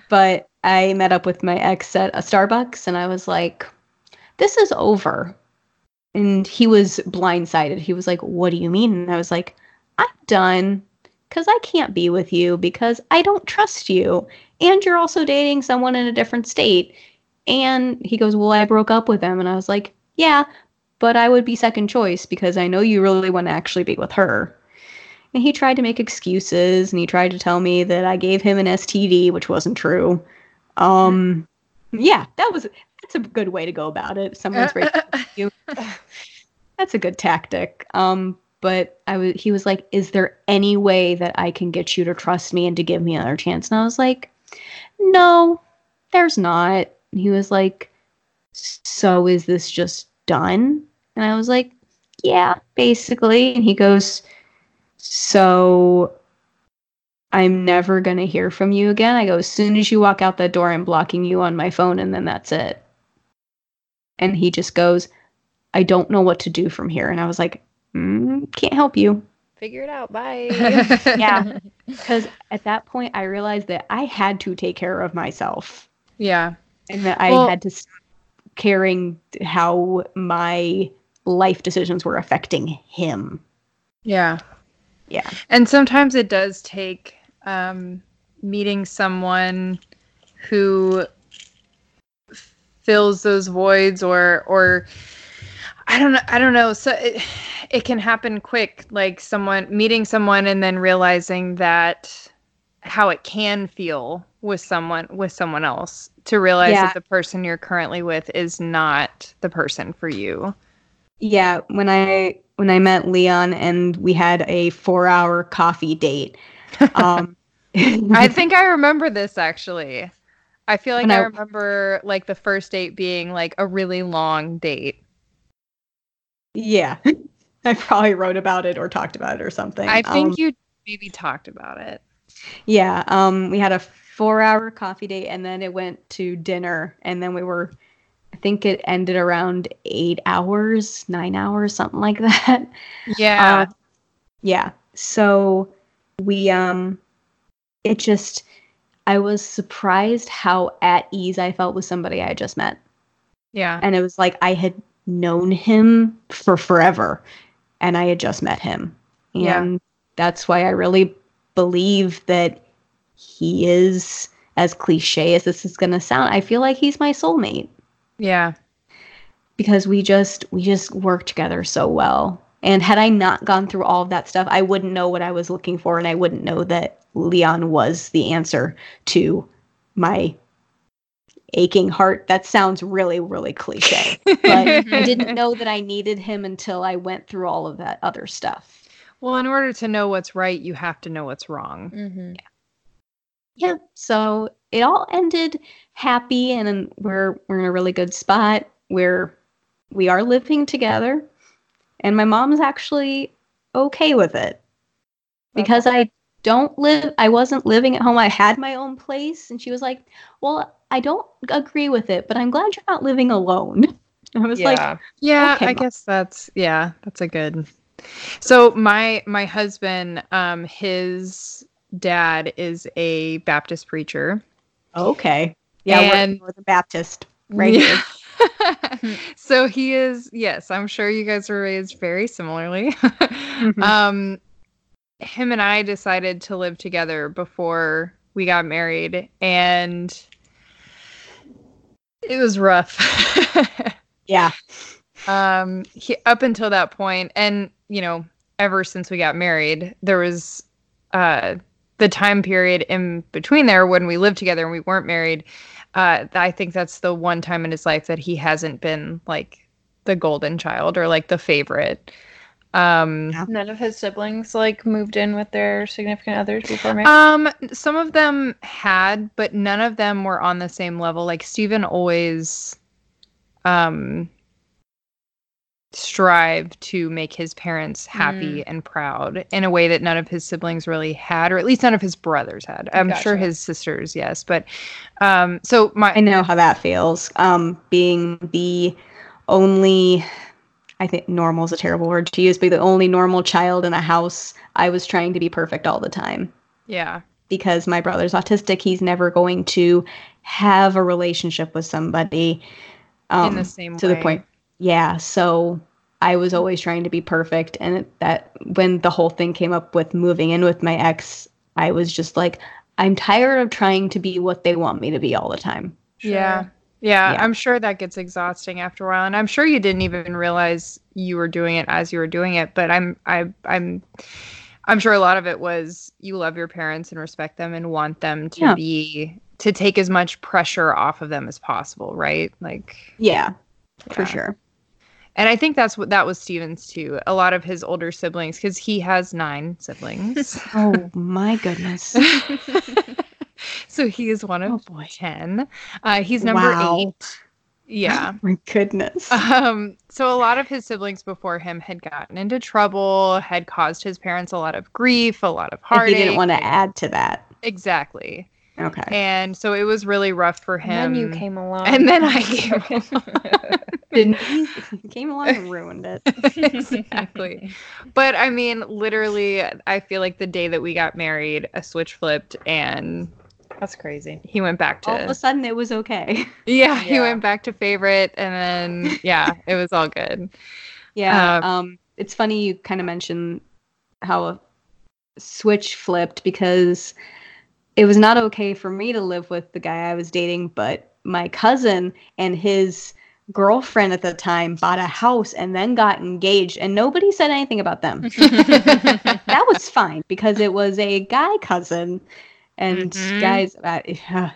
but I met up with my ex at a Starbucks, and I was like, "This is over." And he was blindsided. He was like, "What do you mean?" And I was like, "I'm done because I can't be with you because I don't trust you. And you're also dating someone in a different state. And he goes, Well, I broke up with him. And I was like, Yeah, but I would be second choice because I know you really want to actually be with her. And he tried to make excuses and he tried to tell me that I gave him an STD, which wasn't true. Um, yeah, that was that's a good way to go about it. Someone's uh, uh, breaking uh, you. That's a good tactic. Um, but I was he was like, "Is there any way that I can get you to trust me and to give me another chance?" And I was like, "No, there's not." And he was like, "So is this just done?" And I was like, yeah, basically. And he goes, so I'm never going to hear from you again. I go, as soon as you walk out that door, I'm blocking you on my phone, and then that's it. And he just goes, I don't know what to do from here. And I was like, mm, can't help you. Figure it out. Bye. Yeah. Because at that point, I realized that I had to take care of myself yeah. and that I Well- had to stop caring how my life decisions were affecting him. Yeah. Yeah. And sometimes it does take um, meeting someone who f- fills those voids or or I don't know I don't know so it, it can happen quick like someone meeting someone and then realizing that how it can feel with someone with someone else to realize Yeah. that the person you're currently with is not the person for you. Yeah, when I when I met Leon and we had a four hour coffee date. Um, I think I remember this actually. I feel like I, I- remember like the first date being like a really long date. yeah, I probably wrote about it or talked about it or something. I think Um, you maybe talked about it. Yeah, um, we had a four-hour coffee date, and then it went to dinner, and then we were, I think it ended around eight hours, nine hours, something like that. Yeah. Uh, yeah. So we, um, it just, I was surprised how at ease I felt with somebody I had just met, yeah. and it was like I had known him for forever, and I had just met him, and Yeah. that's why I really believe that he is as cliche as this is going to sound i feel like he's my soulmate Yeah. because we just we just work together so well and had i not gone through all of that stuff i wouldn't know what i was looking for and i wouldn't know that leon was the answer to my aching heart. That sounds really really cliche but i didn't know that i needed him until i went through all of that other stuff. Well, in order to know what's right, you have to know what's wrong. hmm yeah. So it all ended happy and we're we're in a really good spot where we are living together and my mom's actually okay with it because i don't live i wasn't living at home i had my own place and she was like well i don't agree with it but i'm glad you're not living alone i was like Yeah, Okay, I Mom. guess that's yeah, that's a good. So my my husband, um, his dad is a Baptist preacher. okay yeah And- we're Northern baptist right Yeah. so he is yes i'm sure you guys were raised very similarly. Mhm. um him and i decided to live together before we got married and it was rough. Yeah. Um he, up until that point and you know ever since we got married there was uh the time period in between there when we lived together and we weren't married uh i think that's the one time in his life that he hasn't been like the golden child or like the favorite um Yeah. None of his siblings like moved in with their significant others before marriage. um some of them had but none of them were on the same level like Stephen always um strive to make his parents happy and proud in a way that none of his siblings really had or at least none of his brothers had i'm sure his sisters yes but um so my I know how that feels. Um, being the only, I think normal is a terrible word to use, but the only normal child in a house, I was trying to be perfect all the time. yeah Because my brother's autistic, he's never going to have a relationship with somebody um, in the same to way the point. Yeah, so I was always trying to be perfect, and it, that when the whole thing came up with moving in with my ex, I was just like, I'm tired of trying to be what they want me to be all the time. yeah yeah Yeah. i'm sure that gets exhausting after a while and i'm sure you didn't even realize you were doing it as you were doing it but i'm i i'm i'm sure a lot of it was you love your parents and respect them and want them to Yeah. be to take as much pressure off of them as possible right like Yeah, for sure. And i think that's what that was steven's too a lot of his older siblings because he has nine siblings Oh my goodness. so he is one of Oh boy. 10 uh, he's number Wow. eight Yeah. My goodness. Um, so a lot of his siblings before him had gotten into trouble, had caused his parents a lot of grief, a lot of Like, heartache. he didn't want to add to that. exactly. Okay. And so it was really rough for him. And then you came along. And then I came Didn't he? he came along and ruined it. exactly. But I mean, literally, I feel like the day that we got married, a switch flipped and That's crazy. he went back to All of a sudden, it was okay. yeah, he went back to favorite, and then yeah, it was all good. Yeah. Uh, um, it's funny you kind of mentioned how a switch flipped because it was not okay for me to live with the guy I was dating, but my cousin and his girlfriend at the time bought a house and then got engaged, and nobody said anything about them. that was fine because it was a guy cousin. And Mhm. guys, that,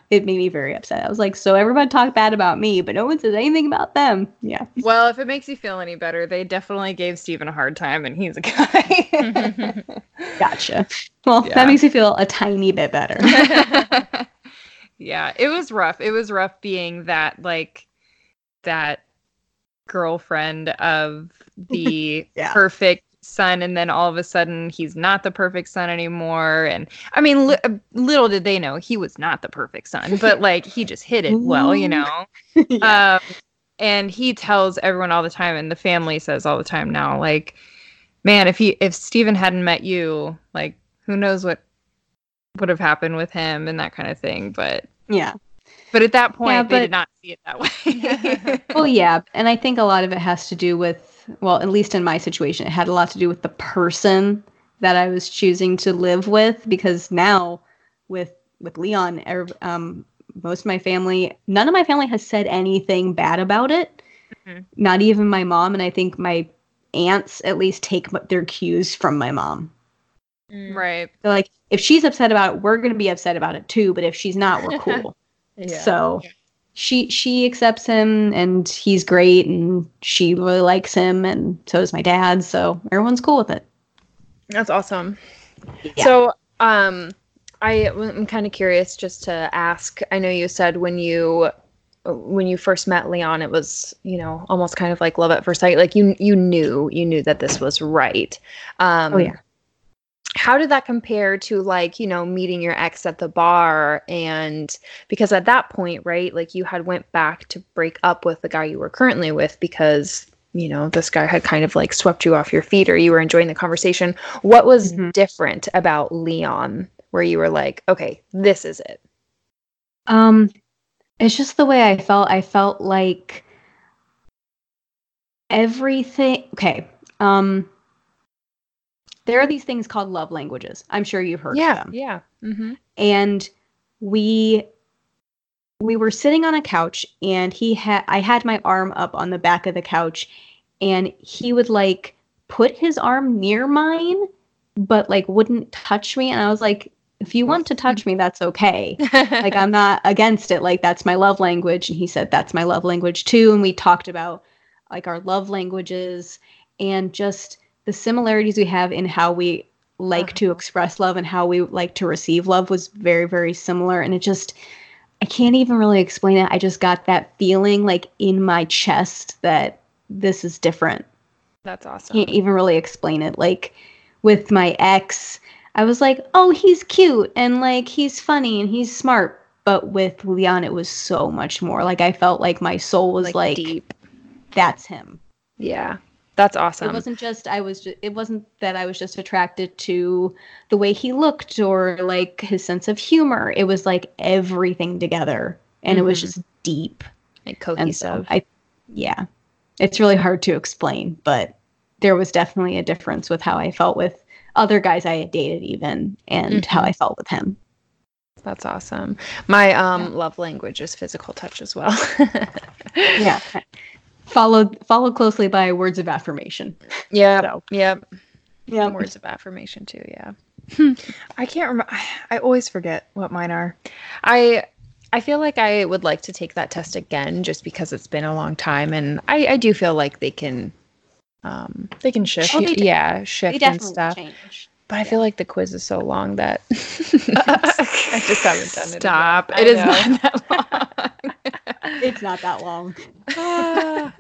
it made me very upset. I was like, so everybody talked bad about me, but no one says anything about them. Yeah. Well, if it makes you feel any better, they definitely gave Steven a hard time, and he's a guy. Gotcha. Well, Yeah. that makes me feel a tiny bit better. yeah, it was rough. It was rough being that like that girlfriend of the Yeah. perfect son and then all of a sudden he's not the perfect son anymore and I mean li- uh, little did they know he was not the perfect son, but like he just hit it well, you know. yeah. Um, and he tells everyone all the time, and the family says all the time now, like, man, if he if Steven hadn't met you, like, who knows what would have happened with him and that kind of thing. But yeah. But at that point, Yeah, they did not see it that way. Well, yeah. And I think a lot of it has to do with, well, at least in my situation, it had a lot to do with the person that I was choosing to live with because now with with Leon, um, most of my family, none of my family has said anything bad about it. Mhm. Not even my mom, and I think my aunts at least take their cues from my mom. right. They're like, if she's upset about it, we're going to be upset about it too. But if she's not, we're cool. Yeah. So she she accepts him, and he's great, and she really likes him, and so does my dad. So everyone's cool with it. That's awesome. Yeah. So, um, I am kind of curious just to ask. I know you said when you when you first met Leon, it was you know almost kind of like love at first sight. Like you you knew you knew that this was right. Um, Oh, yeah. How did that compare to like you know meeting your ex at the bar and because at that point right like you had went back to break up with the guy you were currently with because you know this guy had kind of like swept you off your feet or you were enjoying the conversation what was Mhm. different about leon where you were like okay this is it Um, it's just the way I felt. I felt like everything. Okay. Um, there are these things called love languages. I'm sure you've heard of them. yeah. Mm-hmm. and we we were sitting on a couch and he had I had my arm up on the back of the couch and he would like put his arm near mine but like wouldn't touch me. And I was like if you want to touch me that's okay. Like I'm not against it. Like that's my love language. And he said that's my love language too. And we talked about like our love languages and just the similarities we have in how we like uh-huh. to express love and how we like to receive love was very very similar and it just I can't even really explain it I just got that feeling like in my chest that this is different that's awesome can't even really explain it. Like with my ex, I was like, oh, he's cute and like he's funny and he's smart. But with Leon, it was so much more. Like I felt like my soul was like, deep that's him. yeah that's awesome it wasn't just I was. Just, it wasn't that I was just attracted to the way he looked or like his sense of humor. It was like everything together, and it was Mhm. just deep. like And so cohesive I, yeah, it's really hard to explain, but there was definitely a difference with how I felt with other guys I had dated, even, and how Mhm. I felt with him. that's awesome my um Yeah. love language is physical touch as well Yeah, followed followed closely by words of affirmation. yeah So. yep Yeah, words of affirmation too yeah I can't remember. I always forget what mine are. i i feel like i would like to take that test again just because it's been a long time and i i do feel like they can um They can shift. Oh, they de- yeah they shift and stuff change. but i feel like the quiz is so long that i just haven't done it Stop. It is not that long. it's not that long.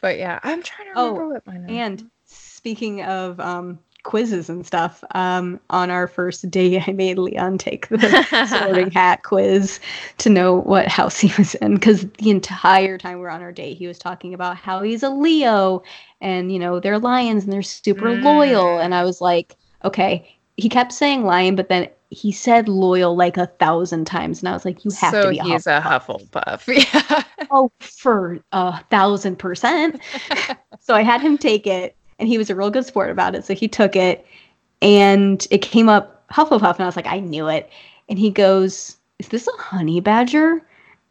but yeah, I'm trying to Oh, remember what mine are. And speaking of um, quizzes and stuff, um, on our first day, I made Leon take the sorting hat quiz to know what house he was in. Because the entire time we were on our date, he was talking about how he's a Leo and, you know, they're lions and they're super loyal. And I was like, okay. He kept saying lion, but then he said loyal like a thousand times. And I was like, you have so to be a he's a Hufflepuff. Yeah. oh, for a thousand percent. so I had him take it, and he was a real good sport about it. So he took it, and it came up Hufflepuff, and I was like, I knew it. And he goes, Is this a honey badger?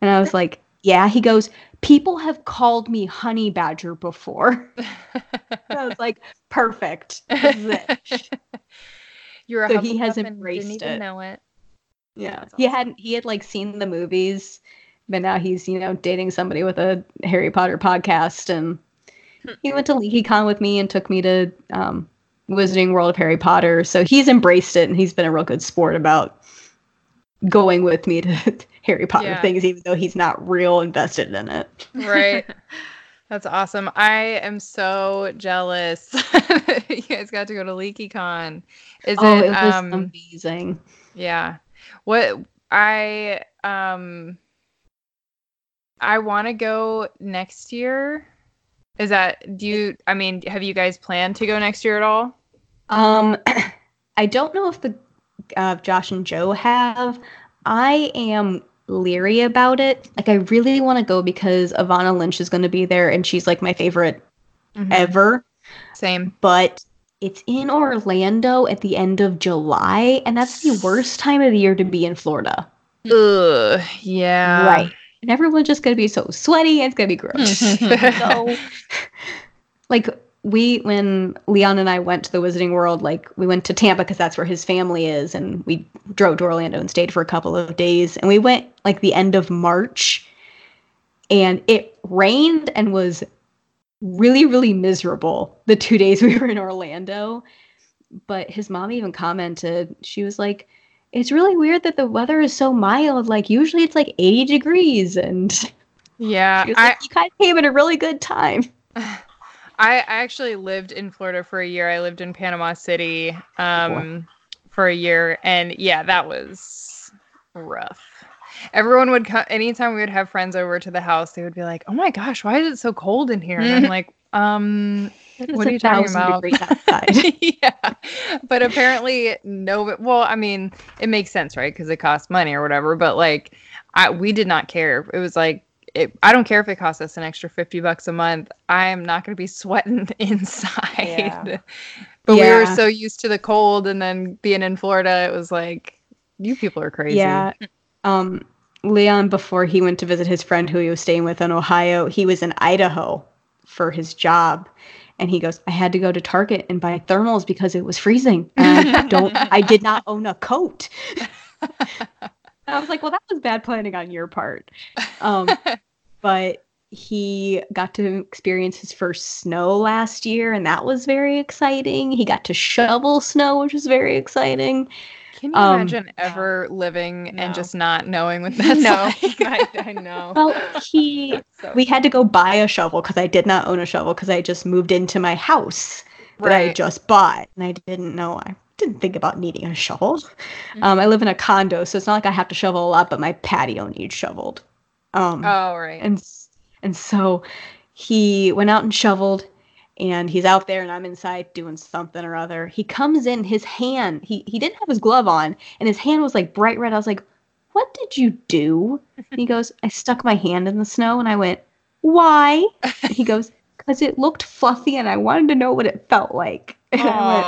And I was like, Yeah. He goes, People have called me honey badger before. I was like, Perfect. This is it. You're a So he has embraced didn't even it. know it. Yeah. That's He awesome. hadn't he had like seen the movies, but now he's, you know, dating somebody with a Harry Potter podcast and he went to LeakyCon with me and took me to um Wizarding World of Harry Potter. So he's embraced it and he's been a real good sport about going with me to Harry Potter Yeah. things, even though he's not real invested in it. Right. That's awesome. I am so jealous. you guys got to go to LeakyCon. Is oh, it, it was um amazing. yeah. What I um I want to go next year. Is that do you I mean, have you guys planned to go next year at all? Um, I don't know if the uh, Josh and Joe have. I am leery about it. Like, I really want to go because Evanna Lynch is going to be there, and she's like my favorite Mm-hmm. ever. Same. But it's in Orlando at the end of July, and that's the worst time of the year to be in Florida. Ugh, yeah. right. And everyone's just going to be so sweaty, and it's going to be gross. so like we when leon and i went to the wizarding world like we went to tampa because that's where his family is and we drove to orlando and stayed for a couple of days and we went like the end of march and it rained and was really really miserable the two days we were in orlando but his mom even commented she was like it's really weird that the weather is so mild like usually it's like 80 degrees and Yeah. I, like, you kind of came at a really good time I I actually lived in Florida for a year. I lived in Panama City um, for a year, and yeah, that was rough. Everyone would come anytime we would have friends over to the house. They would be like, "Oh my gosh, why is it so cold in here?" And I'm like, "Um, What are you talking about? yeah, but apparently no. Well, I mean, it makes sense, right? Because it costs money or whatever. But like, I we did not care. It was like. It, I don't care if it costs us an extra 50 bucks a month. I am not going to be sweating inside. Yeah. But we were so used to the cold and then being in Florida, it was like, you people are crazy. Yeah. Um, Leon, before he went to visit his friend who he was staying with in Ohio, he was in Idaho for his job. And he goes, I had to go to Target and buy thermals because it was freezing. And I don't I did not own a coat. I was like, well, that was bad planning on your part. Um, but he got to experience his first snow last year, and that was very exciting. He got to shovel snow, which was very exciting. Can you Um, imagine ever living No. and just not knowing what that's no, like? I, I know. Well, he So- we had to go buy a shovel because I did not own a shovel because I just moved into my house that I just bought and I didn't know I didn't think about needing a shovel. Um, I live in a condo, so it's not like I have to shovel a lot, but my patio needs shoveled. Um, Oh, right. and and so he went out and shoveled and he's out there and I'm inside doing something or other. He comes in, his hand, he he didn't have his glove on and his hand was like bright red. I was like, "What did you do?" He goes, "I stuck my hand in the snow." And I went, "Why?" He goes, "Cuz it looked fluffy and I wanted to know what it felt like." And I went.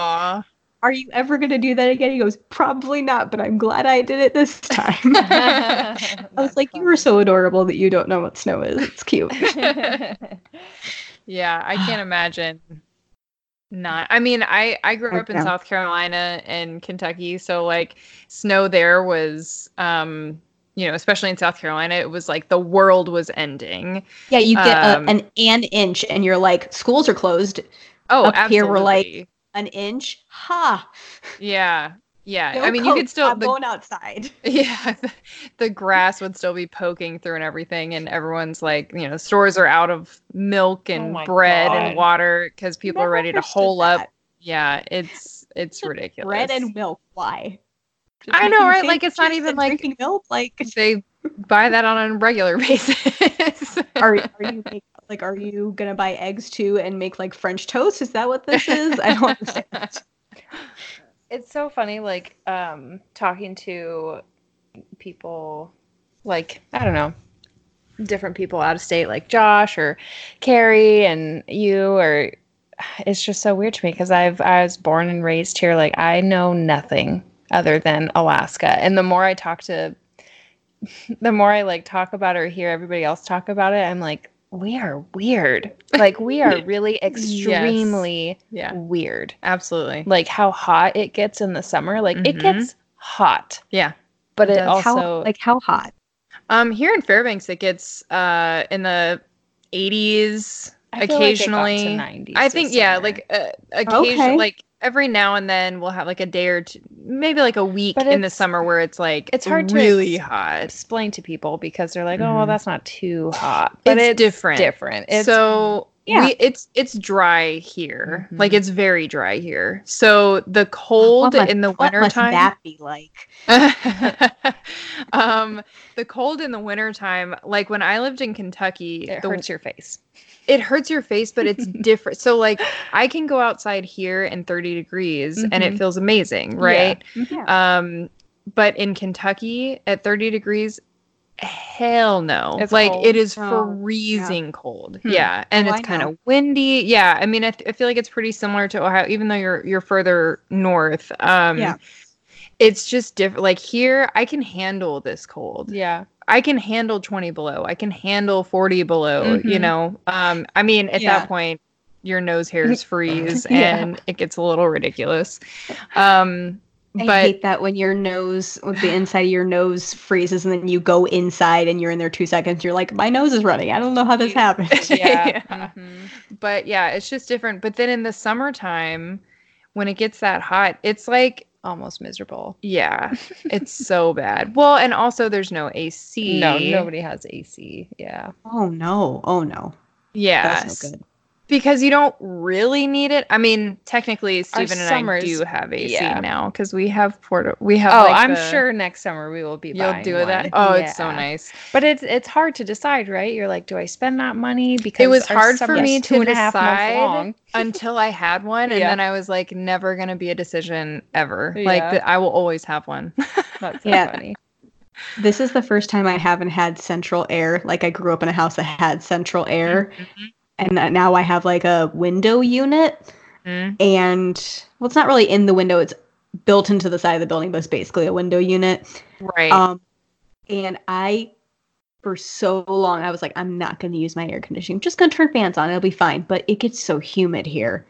"Are you ever going to do that again?" He goes, "Probably not, but I'm glad I did it this time." I was like, "You were so adorable that you don't know what snow is. It's cute." yeah, I can't imagine not. I mean, I I grew up in Yeah. South Carolina and Kentucky, so like snow there was um you know, especially in South Carolina, it was like the world was ending. Yeah, you get a, Um, an an inch, and you're like, schools are closed. Oh, Up here, we're like- absolutely. An inch, ha! Yeah. Yeah, No I mean, you could still I'm the, going outside. yeah, the, the grass would still be poking through and everything, and everyone's like, you know, stores are out of milk and oh my bread God. and water because people are ready to understood hole up. Yeah, it's it's ridiculous. Bread and milk. Why? Just I know, right? Like, it's not even like- drinking milk. Like, they buy that on a regular basis. are are you make, like are you gonna buy eggs too and make like French toast? Is that what this is? I don't understand. it's so funny like um talking to people like i don't know different people out of state like josh or carrie and you or it's just so weird to me because i've i was born and raised here like i know nothing other than alaska and the more i talk to the more i like talk about it or hear everybody else talk about it i'm like we are weird like we are really extremely yeah, weird absolutely. like how hot it gets in the summer. Like it Mhm. gets hot, Yeah. but It it, also how like how hot? Um, here in Fairbanks, it gets uh in the 80s I feel like it got to occasionally. 90s I think yeah, like uh, occasion Okay. like every now and then we'll have like a day or two, maybe like a week in the summer where it's like it's hard to really ex- hot. explain to people because they're like, oh, well, Mhm. that's not too hot, but It's it's, different. Different. It's, so yeah. we, it's it's dry here. Mhm. Like it's very dry here. So the cold What must- in the what winter must time. that be like? um, the cold in the wintertime, like when I lived in Kentucky, it the, hurts your face. It hurts your face, but it's different. So like I can go outside here in 30 degrees and it Mhm. feels amazing, right? Yeah. Um, but in Kentucky at 30 degrees, hell no. It's like cold. it is Oh, freezing cold. Hmm. Yeah, and Oh, it's kind of windy. Yeah, I mean, I, th- I feel like it's pretty similar to Ohio, even though you're you're further north. Um, Yeah. It's just different. Like here, I can handle this cold. Yeah. I can handle 20 below. I can handle 40 below, you Mhm. know. Um I mean at Yeah. that point your nose hairs freeze Yeah. and it gets a little ridiculous. Um I but hate that when your nose, with the inside of your nose freezes, and then you go inside and you're in there two seconds. You're like, my nose is running. I don't know how this happened. Yeah. Yeah. Mhm. but yeah, it's just different. But then in the summertime when it gets that hot, it's like Almost miserable. yeah, it's so bad. Well, and also there's no AC. No, nobody has AC. Yeah. Oh no! Oh no! Yeah. That's no good. Because you don't really need it. I mean, technically, Stephen and I do have AC yeah. now because we have Porto. We have. Oh, like, I'm the- sure next summer we will be. you'll buying do that. one. Oh, it's so nice. But it's it's hard to decide, right? You're like, do I spend that money? Because it was hard for me two to and a half decide. long. Until I had one, and Yeah. then I was like, never gonna be a decision ever. Like the, I will always have one. That's so Yeah. funny. This is the first time I haven't had central air. Like I grew up in a house that had central air, mm-hmm. And now I have like a window unit. Mhm. And well, it's not really in the window; it's built into the side of the building, but it's basically a window unit. Right. Um, and I, for so long, I was like, I'm not going to use my air conditioning. I'm just going to turn fans on. It'll be fine. But it gets so humid here.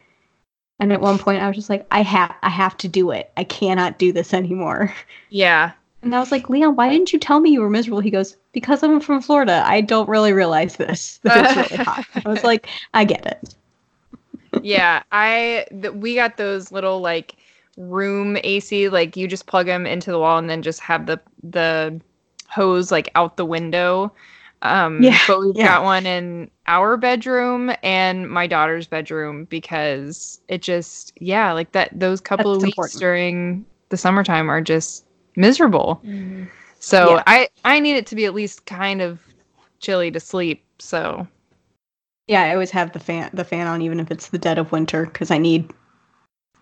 And at one point, I was just like, I have, I have to do it. I cannot do this anymore. yeah. And I was like, Leon, why didn't you tell me you were miserable? He goes, because I'm from Florida. I don't really realize this. That it's really hot. I was like, I get it. yeah i th- we got those little like room ac like you just plug them into the wall and then just have the the hose like out the window um Yeah, but we've yeah. got one in our bedroom and my daughter's bedroom because it just yeah like that those couple of weeks important. during the summertime are just miserable so Yeah. i i need it to be at least kind of chilly to sleep so Yeah, I always have the fan, the fan on, even if it's the dead of winter, because I need,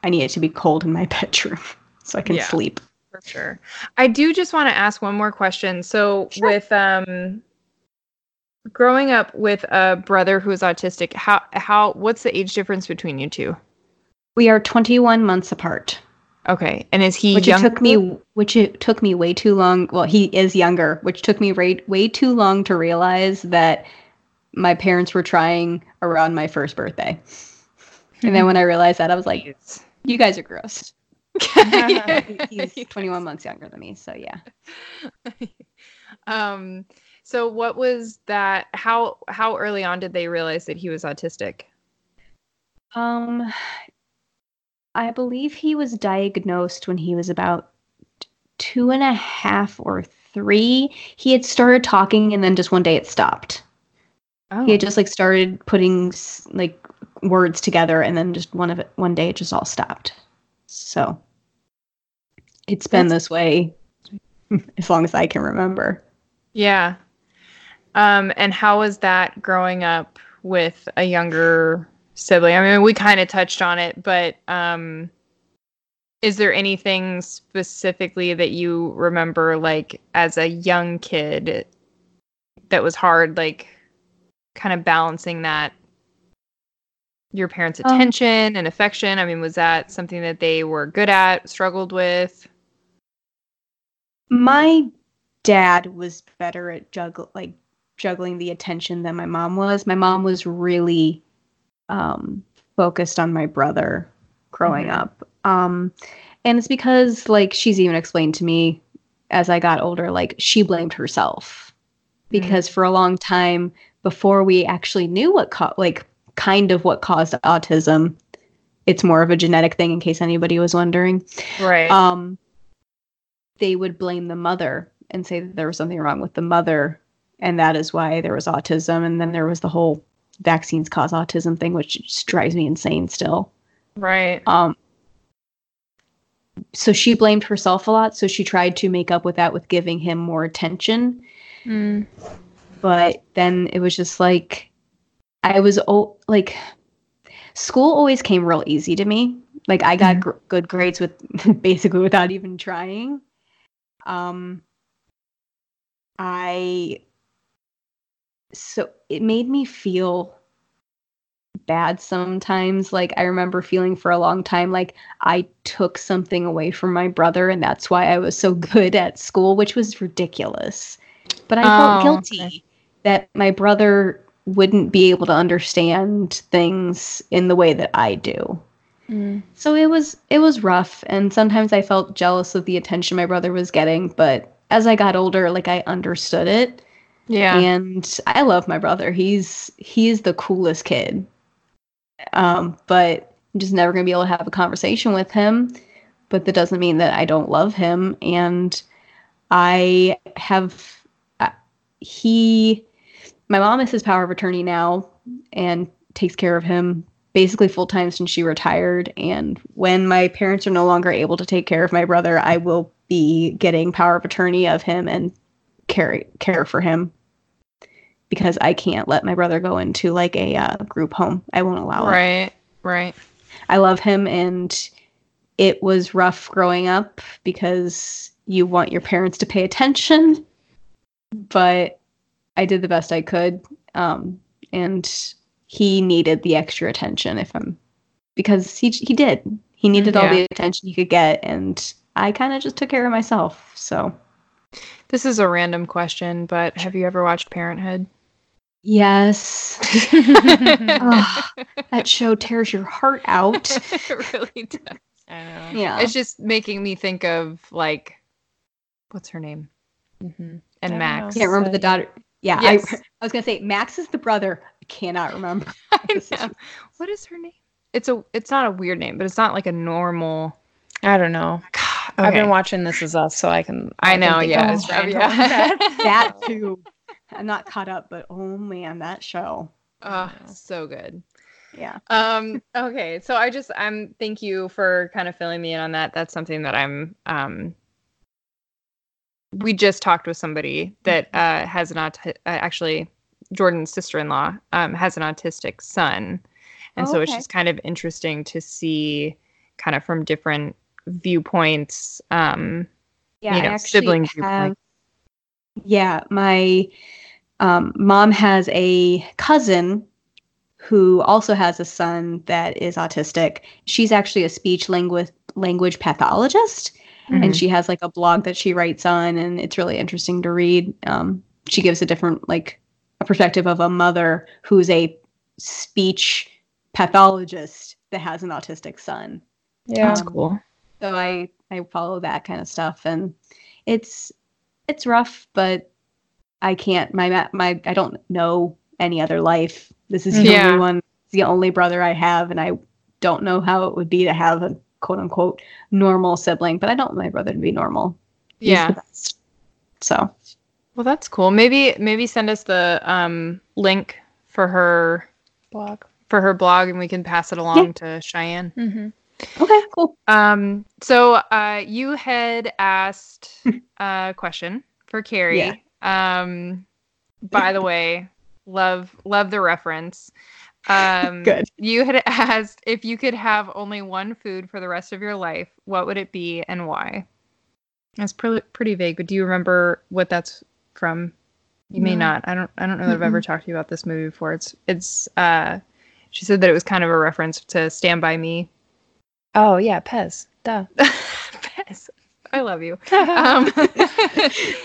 I need it to be cold in my bedroom so I can Yeah. sleep. For sure. I do just want to ask one more question. So Sure. with um growing up with a brother who is autistic, how how what's the age difference between you two? We are 21 months apart, Okay. And is he which young? it took me, which it took me way too long. Well, he is younger, which took me way, way too long to realize that my parents were trying around my first birthday. And then when I realized that, I was like, "You guys are gross." He's 21 months younger than me, so yeah. um so what was that how how early on did they realize that he was autistic? Um, I believe he was diagnosed when he was about two and a half or three. He had started talking, and then just one day it stopped. Oh. He had just like started putting like words together, and then just one of it one day it just all stopped. So it's been this way as long as I can remember. Yeah. Um, and how was that growing up with a younger sibling? I mean, we kind of touched on it, but um, is there anything specifically that you remember, like as a young kid, that was hard, like kind of balancing that your parents' Um, attention and affection? I mean, was that something that they were good at, struggled with? My dad was better at juggle like juggling the attention than my mom was. My mom was really um focused on my brother growing Mhm. up. Um and it's because like she's even explained to me as I got older like she blamed herself because for a long time before we actually knew what co- like kind of what caused autism it's more of a genetic thing in case anybody was wondering Right. um, they would blame the mother and say that there was something wrong with the mother, and that is why there was autism. And then there was the whole vaccines cause autism thing, which just drives me insane still. right. Um, so she blamed herself a lot. So she tried to make up with that with giving him more attention. Mm. but then it was just like I was o- like school always came real easy to me. Like I got gr- good grades with basically without even trying. Um I so it made me feel bad sometimes like I remember feeling for a long time like I took something away from my brother and that's why I was so good at school which was ridiculous. But I felt Oh, guilty okay. that my brother wouldn't be able to understand things in the way that I do. Mm. So it was it was rough and sometimes I felt jealous of the attention my brother was getting, but as I got older like I understood it Yeah. and I love my brother. He's he's the coolest kid. Um, but I'm just never gonna be able to have a conversation with him. But that doesn't mean that I don't love him. And I have uh, he, my mom is his power of attorney now and takes care of him basically full time since she retired. And when my parents are no longer able to take care of my brother, I will be getting power of attorney of him and care care for him because I can't let my brother go into like a uh, group home. I won't allow it. Right. Right. I love him, and it was rough growing up because you want your parents to pay attention, but I did the best I could, um, and he needed the extra attention. If I'm because he he did he needed all the attention he could get, and I kind of just took care of myself. So This is a random question, but have you ever watched Parenthood? Yes, Ah, that show tears your heart out. it really does. I know. Yeah. It's just making me think of like, what's her name? Mhm. And don't Max. know. Can't remember the daughter. Yeah, Yes. I, I was gonna say Max is the brother. I cannot remember. I know. What is her name? It's a. It's not a weird name, but it's not like a normal. I don't know. I've been watching This Is Us, so I can. I can know. Yeah. of it's Ryan yeah. Howard. that too. I'm not caught up, but oh man, that show. Oh, so good. Yeah. Um, okay, so I just I'm thank you for kind of filling me in on that. That's something that I'm um we just talked with somebody that uh has an aut- uh, actually Jordan's sister-in-law um has an autistic son. And Oh, so it's just kind of interesting to see kind of from different viewpoints um Yeah, You know, I actually sibling have. viewpoint. Yeah, my um, mom has a cousin who also has a son that is autistic. She's actually a speech language language pathologist, Mhm. and she has like a blog that she writes on, and it's really interesting to read. Um, she gives a different like a perspective of a mother who's a speech pathologist that has an autistic son. Yeah. That's Um, cool. so I I follow that kind of stuff, and it's it's rough, but I can't. My my I don't know any other life. This is the Yeah. only one, It's the only brother I have, and I don't know how it would be to have a quote unquote normal sibling, but I don't want my brother to be normal. He's Yeah. So Well, that's cool. Maybe maybe send us the um link for her Blog. for her blog and we can pass it along to Cheyenne. Mm-hmm. Okay, cool. Um so uh you had asked a question for Carrie. Yeah. Um by the way, love love the reference. Um Good. you had asked if you could have only one food for the rest of your life, what would it be and why? That's pretty pretty vague, but do you remember what that's from? You may No. not. I don't I don't know that I've ever talked to you about this movie before. It's it's uh she said that it was kind of a reference to Stand By Me. Oh yeah, Pez. Duh. Pez. I love you. Um,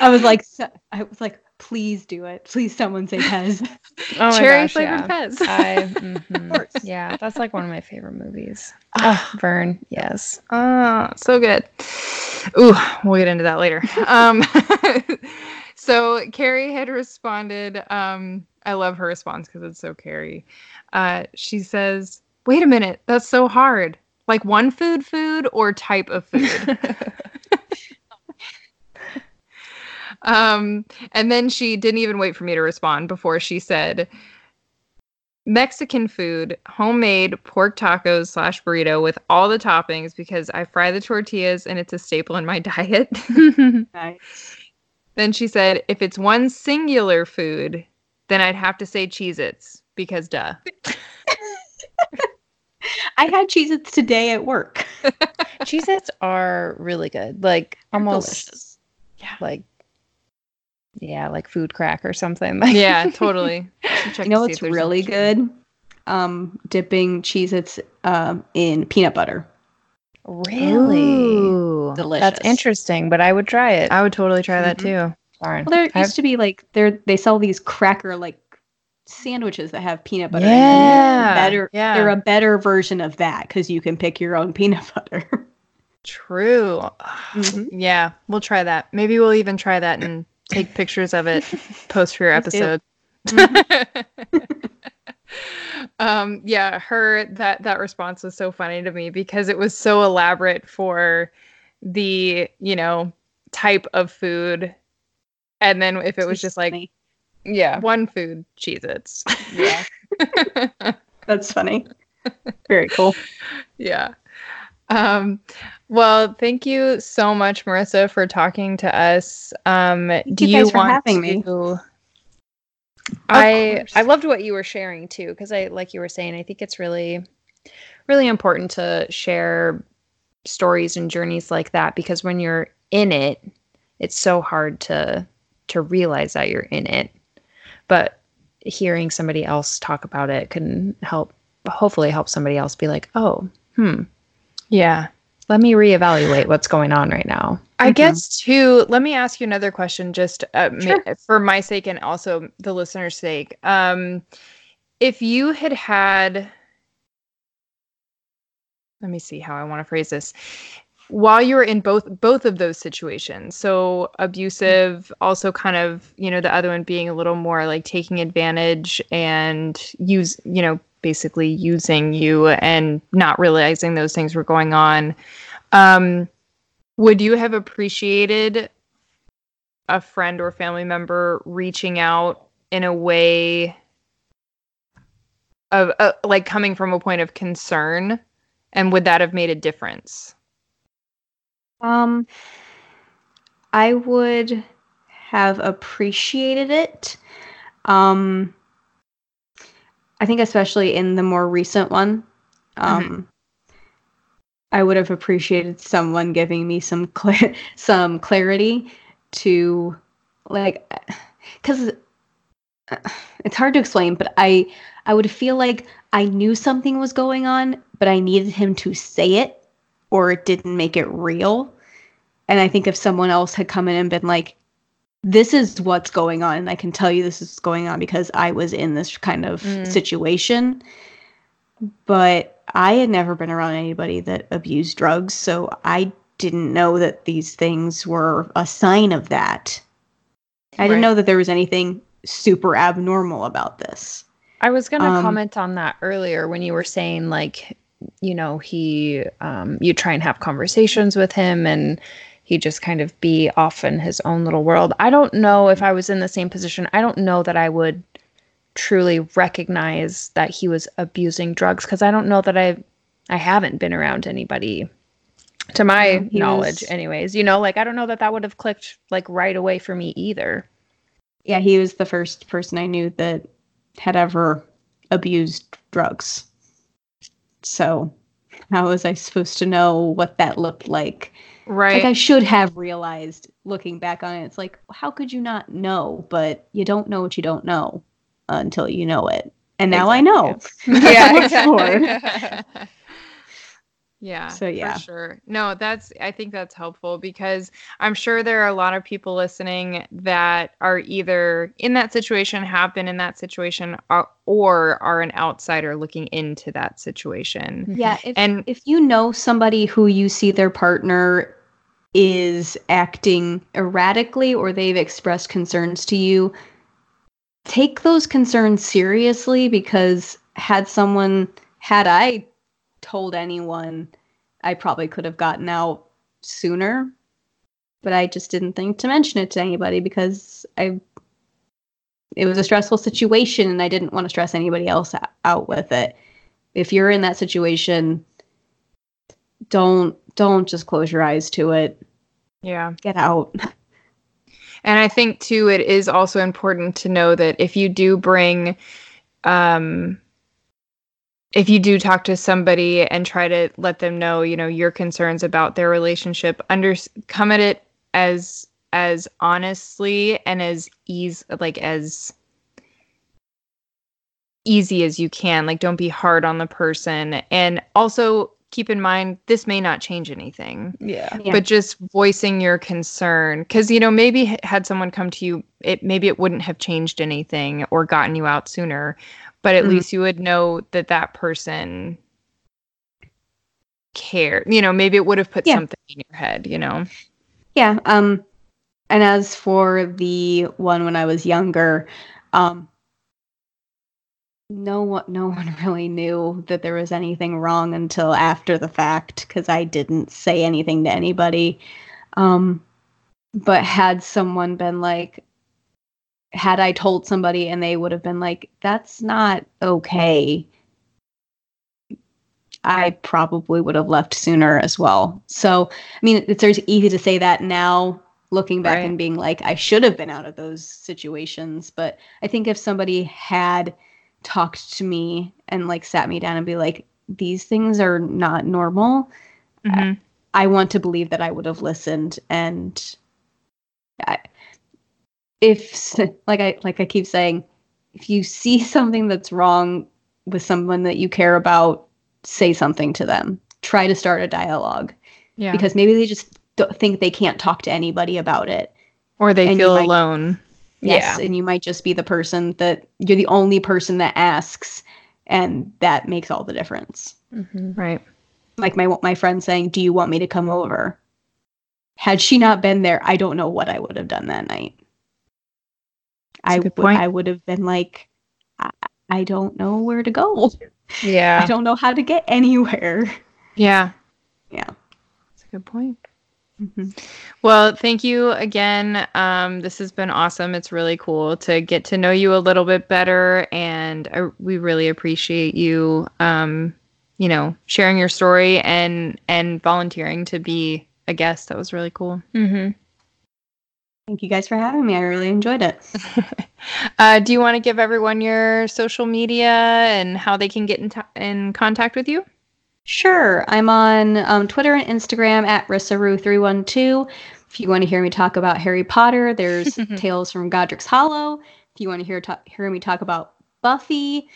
I was like, I was like, please do it. Please, someone say Pez. Oh my cherry gosh, flavored yeah. Pez. I, mhm. yeah, that's like one of my favorite movies. Oh, Vern, yes. Oh, so good. Ooh, we'll get into that later. Um, so Carrie had responded. Um, I love her response because it's so Carrie. Uh, she says, "Wait a minute, that's so hard. Like one food, food, or type of food." um, and then she didn't even wait for me to respond before she said. Mexican food, homemade pork tacos slash burrito with all the toppings because I fry the tortillas and it's a staple in my diet. nice. then she said, if it's one singular food, then I'd have to say Cheez Its because duh. I had Cheez-Its today at work. Cheez Its are really good. Like almost Delicious. like yeah, like food crack or something. Like Yeah, totally. You know what's really good? Um, dipping Cheez-Its um, in peanut butter. really Ooh. Delicious. That's interesting, but I would try it. I would totally try that Mhm. too. Darn. Well, there I've- used to be like there they sell these cracker like sandwiches that have peanut butter. Yeah, them. better. yeah. They're a better version of that because you can pick your own peanut butter. True. Mhm. Yeah, we'll try that. Maybe we'll even try that and take pictures of it, post for your episode. um, yeah, her that that response was so funny to me because it was so elaborate for the you know type of food, and then if it was just like. Yeah. one food, Cheez Its. Yeah. that's funny. Very cool. yeah. Um, well, thank you so much, Marissa, for talking to us. Um, do you you, guys for want having me. to? I. I loved what you were sharing too because I like you were saying I think it's really really important to share stories and journeys like that because when you're in it it's so hard to to realize that you're in it but hearing somebody else talk about it can help hopefully help somebody else be like oh hmm Yeah. let me reevaluate what's going on right now I Mhm. guess too. Let me ask you another question, just uh, ma- for my sake and also the listener's sake. Um, if you had had, let me see how I want to phrase this. While you were in both both of those situations, so abusive, also kind of you know the other one being a little more like taking advantage and use you know basically using you and not realizing those things were going on. Um, would you have appreciated a friend or family member reaching out in a way of uh, like coming from a point of concern and would that have made a difference Um, I would have appreciated it. Um, I think especially in the more recent one, um, I would have appreciated someone giving me some clear some clarity to like because it's hard to explain, but I I would feel like I knew something was going on, but I needed him to say it or it didn't make it real. And I think if someone else had come in and been like, this is what's going on, and I can tell you this is going on because I was in this kind of Mm. situation. But I had never been around anybody that abused drugs, so I didn't know that these things were a sign of that. I Right. didn't know that there was anything super abnormal about this. I was going to Um, comment on that earlier when you were saying like you know, he, um, you try and have conversations with him and he just kind of be off in his own little world. I don't know if I was in the same position. I don't know that I would truly recognize that he was abusing drugs because I don't know that I I haven't been around anybody to my He knowledge was- anyways. You know, like I don't know that that would have clicked like right away for me either. Yeah, he was the first person I knew that had ever abused drugs. So, how was I supposed to know what that looked like? Right. Like I should have realized looking back on it. It's like, how could you not know? But you don't know what you don't know until you know it. And now I know. yeah, exactly. yeah. So, yeah. For sure. No, that's I think that's helpful because I'm sure there are a lot of people listening that are either in that situation, have been in that situation, or, or are an outsider looking into that situation. Mm-hmm. Yeah, if And if you know somebody who you see their partner is acting erratically or they've expressed concerns to you, take those concerns seriously because had someone had I told anyone, I probably could have gotten out sooner. But I just didn't think to mention it to anybody because I it was a stressful situation and I didn't want to stress anybody else out with it. If you're in that situation, don't don't just close your eyes to it. yeah. Get out. And I think too, it is also important to know that if you do bring, um, if you do talk to somebody and try to let them know, you know, your concerns about their relationship, under come at it as as honestly and as easy, like as easy as you can. Like, don't be hard on the person, and also keep in mind this may not change anything Yeah. Yeah. but just voicing your concern because you know maybe had someone come to you it maybe it wouldn't have changed anything or gotten you out sooner but at Mhm. least you would know that that person cared you know maybe it would have put Yeah. something in your head you know Yeah. Um, and as for the one when I was younger, um, no one, no one really knew that there was anything wrong until after the fact because I didn't say anything to anybody. Um, but had someone been like, had I told somebody and they would have been like, "That's not okay," I probably would have left sooner as well. So, I mean, it's easy to say that now, looking back Right. and being like, I should have been out of those situations. But I think if somebody had talked to me and like sat me down and be like, these things are not normal, Mhm. I want to believe that I would have listened. And I, if, like I like I keep saying, if you see something that's wrong with someone that you care about, say something to them. Try to start a dialogue yeah because maybe they just don't think they can't talk to anybody about it. or they and feel might- alone Yes, and you might just be the person that you're the only person that asks, and that makes all the difference. Mm-hmm. right Like my my friend saying, "Do you want me to come over?" Had she not been there, I don't know what I would have done that night. That's a I good would. I would have been like, I, I don't know where to go. Yeah. I don't know how to get anywhere. yeah Yeah. that's a good point Mhm. Well, thank you again. Um, this has been awesome. It's really cool to get to know you a little bit better, and I, we really appreciate you, um, you know, sharing your story and and volunteering to be a guest. That was really cool. Mm-hmm. Thank you guys for having me. I really enjoyed it. uh, do you want to give everyone your social media and how they can get in, t- in contact with you? Sure. I'm on um, Twitter and Instagram at Rissaru312. If you want to hear me talk about Harry Potter, there's Tales from Godric's Hollow. If you want to hear ta- hear me talk about Buffy,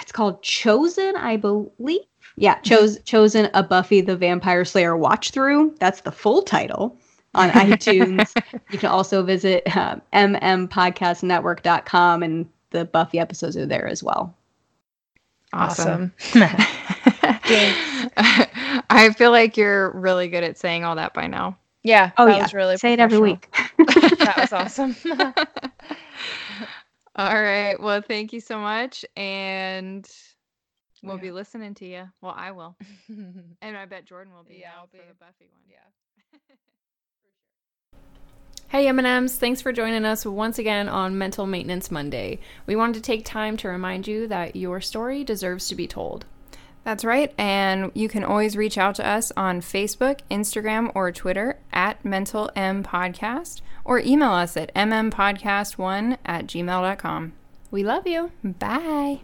it's called Chosen, I believe. Yeah, chose Chosen a Buffy the Vampire Slayer watch through. That's the full title on iTunes. You can also visit um, mmpodcastnetwork.com and the Buffy episodes are there as well. Awesome. I feel like you're really good at saying all that by now. Yeah. Oh that yeah, was really say it every week. that was awesome. All right. Well, thank you so much. And We'll Yeah. be listening to you. Well, I will, and I bet Jordan will be. Yeah, I'll for be. the Buffy one. Yeah. Hey M&Ms, thanks for joining us once again on Mental Maintenance Monday. We wanted to take time to remind you that your story deserves to be told. That's right. And you can always reach out to us on Facebook, Instagram, or Twitter at Mental M Podcast or email us at mmpodcast1 at gmail.com. We love you. Bye.